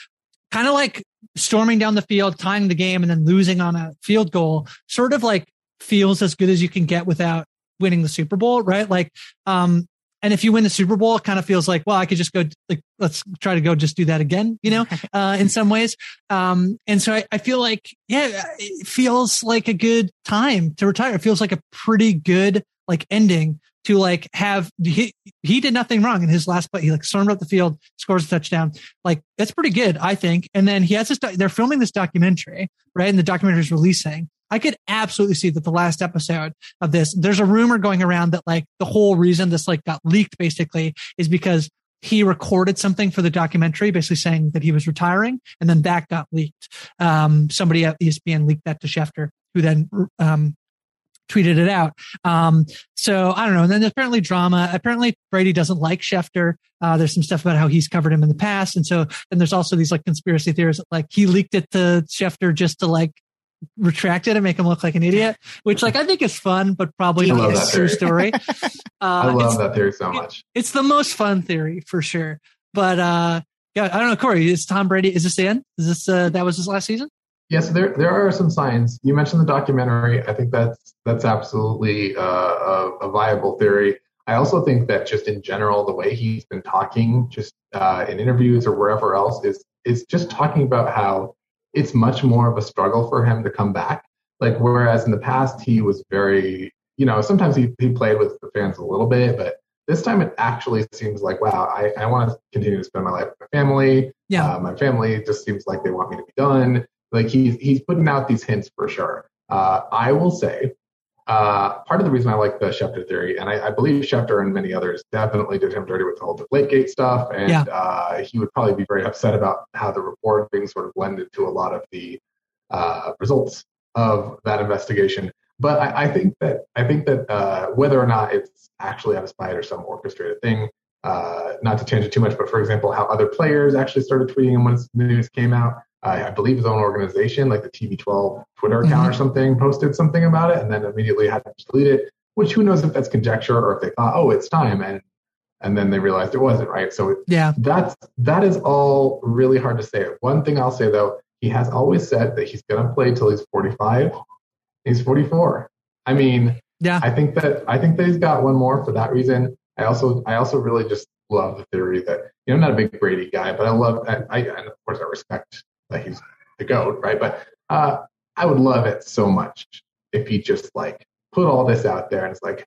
kind of like storming down the field, tying the game, and then losing on a field goal, sort of like feels as good as you can get without winning the Super Bowl, right? Like, um, and if you win the Super Bowl, it kind of feels like, well, I could just go, like, let's try to go just do that again, you know, uh, in some ways. Um, and so I, I, feel like, yeah, it feels like a good time to retire. It feels like a pretty good, like, ending to like have, he, he did nothing wrong in his last play. He like stormed up the field, scores a touchdown. Like, that's pretty good, I think. And then he has this, they're filming this documentary, right? And the documentary is releasing. I could absolutely see that the last episode of this, there's a rumor going around that like the whole reason this like got leaked basically is because he recorded something for the documentary, basically saying that he was retiring, and then that got leaked. Um, somebody at ESPN leaked that to Schefter, who then um, tweeted it out. Um, so I don't know. And then apparently drama. Apparently Brady doesn't like Schefter. Uh, there's some stuff about how he's covered him in the past. And so, and there's also these like conspiracy theories that like he leaked it to Schefter just to like retract it and make him look like an idiot, which like I think is fun, but probably not a true story. Uh, I love that theory so much. It, it's the most fun theory for sure. But uh, yeah, I don't know, Corey. Is Tom Brady? Is this the end? Is this uh, that was his last season? Yes, there there are some signs. You mentioned the documentary. I think that's that's absolutely uh, a, a, viable theory. I also think that just in general, the way he's been talking, just uh, in interviews or wherever else, is is just talking about how it's much more of a struggle for him to come back. Like whereas in the past he was very, you know, sometimes he he played with the fans a little bit, but this time it actually seems like wow, I, I want to continue to spend my life with my family. Yeah, uh, my family just seems like they want me to be done like he's he's putting out these hints for sure. Uh, I will say uh, part of the reason I like the Schefter theory, and I, I, believe Schefter and many others definitely did him dirty with all the whole Deflategate stuff, and yeah. uh, he would probably be very upset about how the reporting sort of blended to a lot of the uh, results of that investigation. But I, I think that I think that uh, whether or not it's actually out of spite or some orchestrated thing, uh, not to change it too much, but for example, how other players actually started tweeting him when the news came out uh, I believe his own organization, like the TB12 Twitter account mm-hmm. or something, posted something about it and then immediately had to delete it. Which who knows if that's conjecture or if they thought, oh, it's time, and and then they realized it wasn't right. So yeah, that's that is all really hard to say. One thing I'll say though, he has always said that he's going to play till he's 45. He's 44. I mean, yeah, I think that I think that he's got one more for that reason. I also I also really just love the theory that you know I'm not a big Brady guy, but I love I, I and of course I respect that he's the goat, right? But uh, I would love it so much if he just like put all this out there and it's like,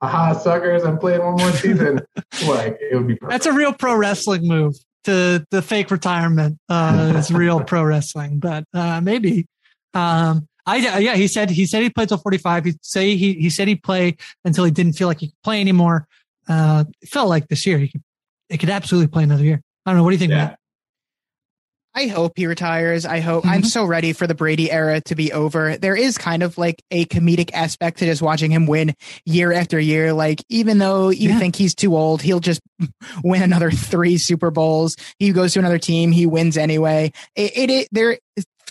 aha, suckers, I'm playing one more season. like it would be perfect. That's a real pro wrestling move to the fake retirement. Uh, it's real pro wrestling, but uh, maybe. Um, I yeah, he said he said he played till 45. He say he he said he'd play until he didn't feel like he could play anymore. Uh, it felt like this year he could, he could absolutely play another year. I don't know. What do you think? Yeah. I hope he retires. I hope mm-hmm. I'm so ready for the Brady era to be over. There is kind of like a comedic aspect to just watching him win year after year. Like, even though you yeah. think he's too old, he'll just win another three Super Bowls. He goes to another team, he wins anyway. It, it, it there,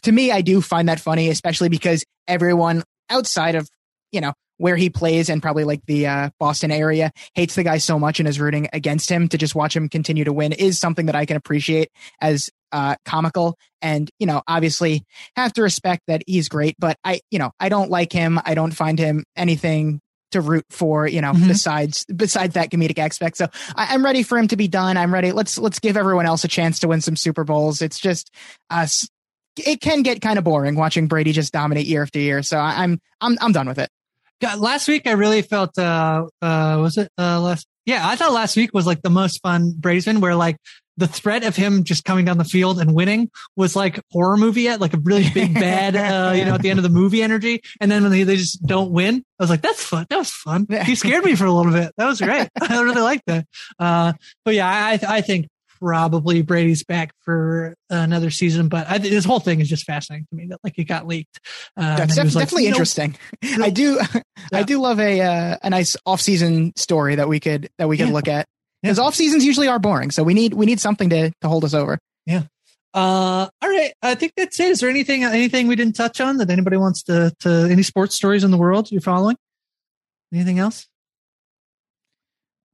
to me, I do find that funny, especially because everyone outside of, you know, where he plays and probably like the uh, Boston area hates the guy so much and is rooting against him to just watch him continue to win is something that I can appreciate as uh, comical. And, you know, obviously have to respect that he's great, but I, you know, I don't like him. I don't find him anything to root for, you know, mm-hmm. besides besides that comedic aspect. So I, am ready for him to be done. I'm ready. Let's let's give everyone else a chance to win some Super Bowls. It's just us. It can get kind of boring watching Brady just dominate year after year. So I, I'm I'm I'm done with it. God, last week I really felt uh uh was it uh last yeah I thought last week was like the most fun Brazen where like the threat of him just coming down the field and winning was like horror movie yet, like a really big bad, uh, you know, at the end of the movie energy. And then when they, they just don't win, I was like, that's fun. That was fun. He scared me for a little bit. That was great. I really liked that. Uh, but yeah, I, I think probably Brady's back for another season, but I, this whole thing is just fascinating to me that like it got leaked. Uh, That's def- like, definitely interesting. Know, I do, yeah. I do love a uh, a nice off season story that we could that we could yeah. look at because yeah. off seasons usually are boring. So we need we need something to to hold us over. Yeah. Uh, all right. I think that's it. Is there anything anything we didn't touch on that anybody wants to to any sports stories in the world you're following? Anything else?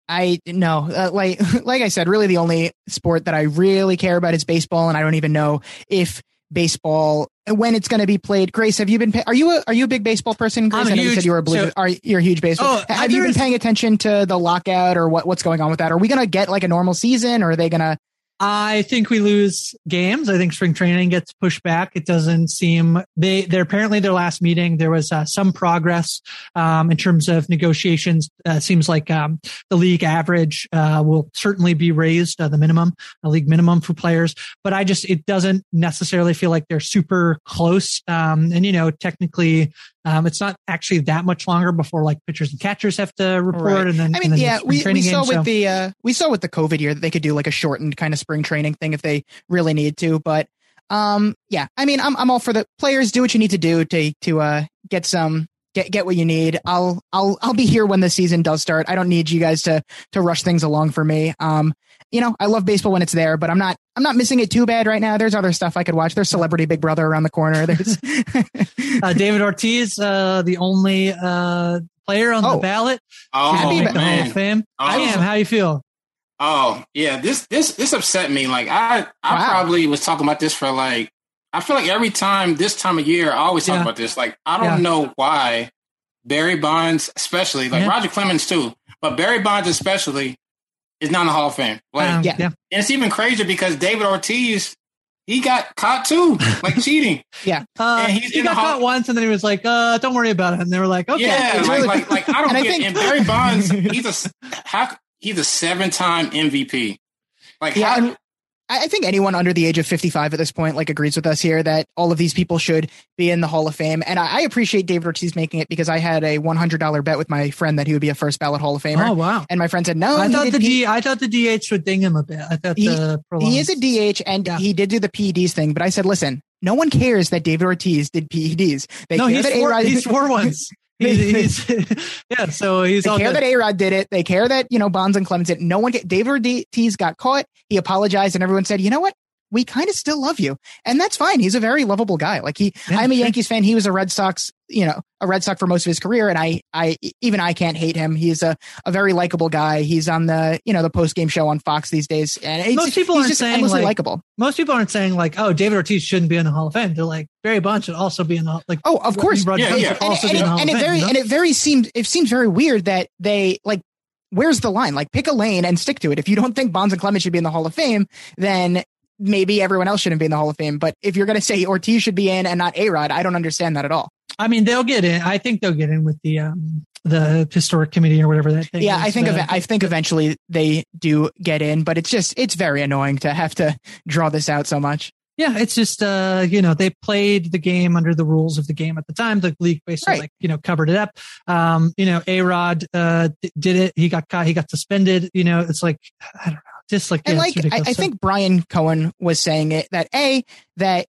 I no, uh, like like I said, really the only sport that I really care about is baseball, and I don't even know if baseball uh, when it's going to be played. Grace, have you been? Are you a are you a big baseball person? Grace, I know huge, you said you were a blue. So, are you're a huge baseball? Oh, have you been paying attention to the lockout or what what's going on with that? Are we going to get like a normal season, or are they going to I think we lose games. I think spring training gets pushed back. It doesn't seem they they're apparently their last meeting. There was uh, some progress um, in terms of negotiations. Uh, seems like um, the league average uh, will certainly be raised, uh, the minimum, a league minimum for players. But I just it doesn't necessarily feel like they're super close. Um, and you know, technically, um, it's not actually that much longer before like pitchers and catchers have to report, right. and then I mean, then yeah, we, we saw game, with so. the uh, we saw with the COVID year that they could do like a shortened kind of spring training thing if they really need to. But um, yeah, I mean, I'm I'm all for the players. Do what you need to do to to uh get some get get what you need. I'll I'll I'll be here when the season does start. I don't need you guys to to rush things along for me. Um, you know, I love baseball when it's there, but I'm not I'm not missing it too bad right now. There's other stuff I could watch. There's Celebrity Big Brother around the corner. There's uh, David Ortiz, uh, the only uh, player on oh. the ballot oh, to make the Hall of Fame. Oh. I am. How you feel? Oh yeah, this this this upset me. Like I I wow. probably was talking about this for like I feel like every time this time of year, I always talk yeah. about this. Like, I don't yeah. know why Barry Bonds, especially, like yeah. Roger Clemens too, but Barry Bonds especially, is not in the Hall of Fame. Like, um, yeah. and it's even crazier because David Ortiz, he got caught too, like cheating. Yeah, uh, he got caught once, and then he was like, uh, "Don't worry about it." And they were like, "Okay." Yeah, like, like, like, I don't get. I think- and Barry Bonds, he's a how, he's a seven time MVP. Like, yeah, how, I think anyone under the age of 55 at this point, like, agrees with us here that all of these people should be in the Hall of Fame. And I, I appreciate David Ortiz making it because I had a $100 bet with my friend that he would be a first ballot Hall of Famer. Oh, wow. And my friend said, no. I thought the D, I thought the DH would ding him a bit. I thought he, he is a DH and yeah. he did do the PEDs thing, but I said, listen, no one cares that David Ortiz did PEDs. They no, he swore, he swore once. he's, yeah, so he's they care good. that A Rod did it. They care that you know Bonds and Clemens did. No one get David Ortiz got caught. He apologized, and everyone said, "You know what? we kind of still love you. And that's fine. He's a very lovable guy. Like he, yeah, I'm a Yankees fan. He was a Red Sox, you know, a Red Sox for most of his career. And I, I, even I can't hate him. He's a, a very likable guy. He's on the, you know, the post game show on Fox these days. And most people aren't saying like, likable. Most people aren't saying like, oh, David Ortiz shouldn't be in the Hall of Fame. They're like, Barry Bonds should also be in the, like, oh, of course. Yeah, yeah. Also and, and, and, and it very, and it very seemed, it seems very weird that they like, where's the line? Like pick a lane and stick to it. If you don't think Bonds and Clemens should be in the Hall of Fame, then maybe everyone else shouldn't be in the Hall of Fame. But if you're going to say Ortiz should be in and not A Rod, I don't understand that at all. I mean, they'll get in. I think they'll get in with the um, the historic committee or whatever that thing. Yeah, is. I think uh, I think eventually they do get in, but it's just it's very annoying to have to draw this out so much. Yeah, it's just uh, you know, they played the game under the rules of the game at the time. The league basically right. like, you know, covered it up. Um, you know, A Rod uh did it. He got caught, he got suspended. You know, it's like I don't know. Just like, and like I, I think Brian Cohen was saying it that A, that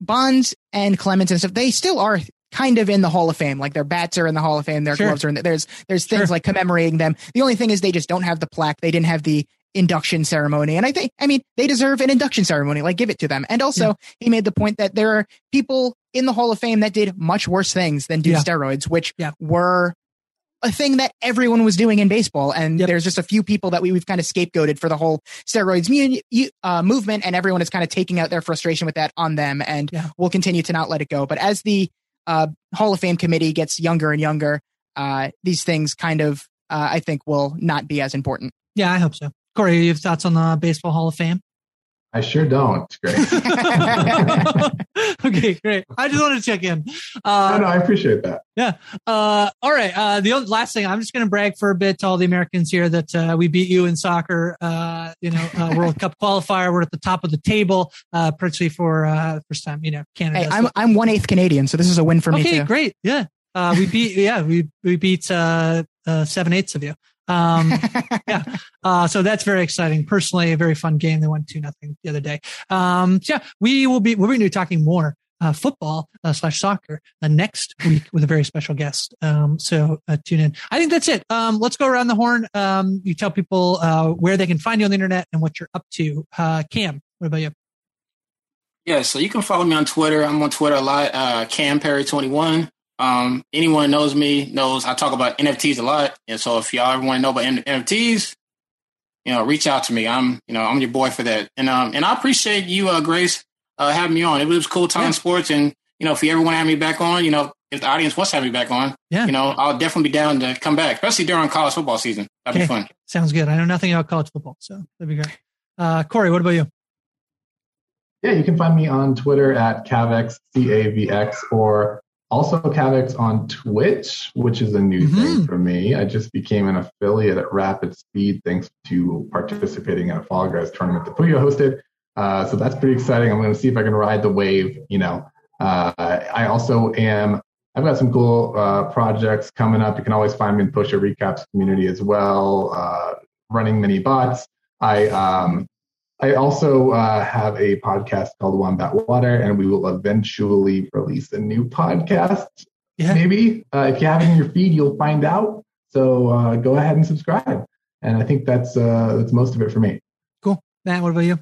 Bonds and Clemens and stuff, they still are kind of in the Hall of Fame. Like their bats are in the Hall of Fame, their sure. gloves are in the, there's there's things sure. like commemorating them. The only thing is they just don't have the plaque. They didn't have the induction ceremony. And I think, I mean, they deserve an induction ceremony. Like, give it to them. And also, yeah. he made the point that there are people in the Hall of Fame that did much worse things than do yeah. steroids, which yeah. were a thing that everyone was doing in baseball. And yep. there's just a few people that we, we've kind of scapegoated for the whole steroids mu- uh, movement. And everyone is kind of taking out their frustration with that on them. And we'll continue to not let it go. But as the uh, Hall of Fame committee gets younger and younger, uh, these things kind of, uh, I think, will not be as important. Yeah, I hope so. Corey, you have thoughts on the Baseball Hall of Fame? I sure don't. Great. okay, great. I just wanted to check in. Uh, no, no, I appreciate that. Yeah. Uh, all right. Uh, the last thing, I'm just going to brag for a bit to all the Americans here that uh, we beat you in soccer. Uh, you know, uh, World Cup qualifier. We're at the top of the table, uh, particularly for uh, first time. You know, Canada. Hey, I'm I'm one eighth Canadian, so this is a win for me okay. Great. Yeah. Uh, we beat. Yeah, we we beat uh, uh, seven eighths of you. Um, yeah. Uh, so that's very exciting. Personally, a very fun game. They won two nothing the other day. Um, so yeah, we will be, we're going to be talking more, uh, football uh, slash soccer uh, next week with a very special guest. Um, so uh, tune in. I think that's it. Um, let's go around the horn. Um, you tell people, uh, where they can find you on the internet and what you're up to. Uh, Cam, what about you? Yeah, so you can follow me on Twitter. I'm on Twitter a lot. Uh, Cam Perry 21. Um, anyone knows me knows I talk about NFTs a lot, and so if y'all ever want to know about NFTs, you know, reach out to me. I'm, you know, I'm your boy for that. And um, and I appreciate you, uh, Grace, uh, having me on. It was cool talking yeah. sports, and you know, if you ever want to have me back on, you know, if the audience wants to have me back on, yeah, you know, I'll definitely be down to come back, especially during college football season. That'd okay. be fun. Sounds good. I know nothing about college football, so that'd be great. Uh, Corey, what about you? Yeah, you can find me on Twitter at Cavx, C A V X, or also, Cavx on Twitch, which is a new mm-hmm. thing for me. I just became an affiliate at Rapid Speed thanks to participating in a Fall Guys tournament that Puyo hosted. Uh, so that's pretty exciting. I'm going to see if I can ride the wave. You know, uh, I also am. I've got some cool uh, projects coming up. You can always find me in Postshow Recaps community as well. Uh, running mini bots. I um, I also uh, have a podcast called Wombat Water, and we will eventually release a new podcast. Yeah. Maybe uh, if you have it in your feed, you'll find out. So uh, go ahead and subscribe. And I think that's uh, that's most of it for me. Cool, Matt. What about you?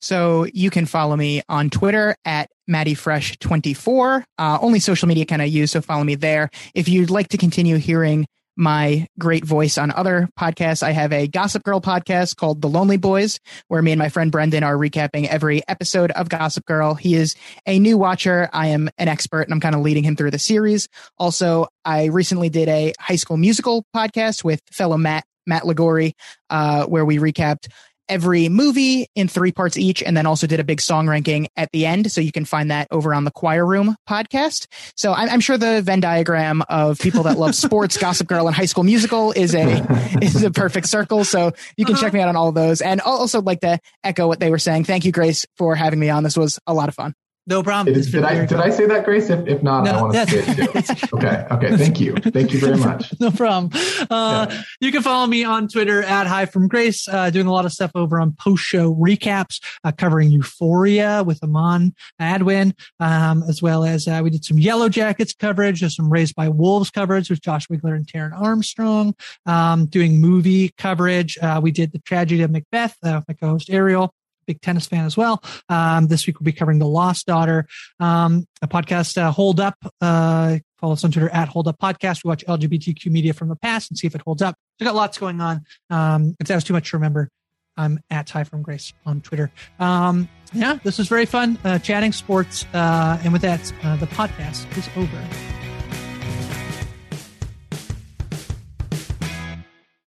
So you can follow me on Twitter at MattyFresh24. Uh, only social media can I use, so follow me there. If you'd like to continue hearing my great voice on other podcasts. I have a Gossip Girl podcast called The Lonely Boys, where me and my friend Brendan are recapping every episode of Gossip Girl. He is a new watcher. I am an expert and I'm kind of leading him through the series. Also, I recently did a high school musical podcast with fellow Matt Matt Ligori, uh, where we recapped every movie in three parts each, and then also did a big song ranking at the end. So you can find that over on the Choir Room podcast. So I'm, I'm sure the Venn diagram of people that love sports, Gossip Girl, and High School Musical is a is a perfect circle. So you can uh-huh. check me out on all of those, and also like to echo what they were saying. Thank you, Grace, for having me on. This was a lot of fun. No problem. Did, did I did I say that, Grace? If, if not, no, I want to say it too. okay. Okay. Thank you. Thank you very much. no problem. Uh, yeah. You can follow me on Twitter at Hi from Grace. Uh, doing a lot of stuff over on post show recaps, uh, covering Euphoria with Amon Adwin, um, as well as uh, we did some Yellow Jackets coverage, there's some Raised by Wolves coverage with Josh Wigler and Taran Armstrong. Um, doing movie coverage. Uh, we did the tragedy of Macbeth. Uh, my co-host Ariel big tennis fan as well. Um, this week we'll be covering The Lost Daughter, um, a podcast, uh, Hold Up. Uh, follow us on Twitter at Hold Up Podcast. We watch LGBTQ media from the past and see if it holds up. We got lots going on. Um, if that was too much to remember, I'm at Ty from Grace on Twitter. Um, yeah, this was very fun uh, chatting sports. Uh, and with that, uh, the podcast is over.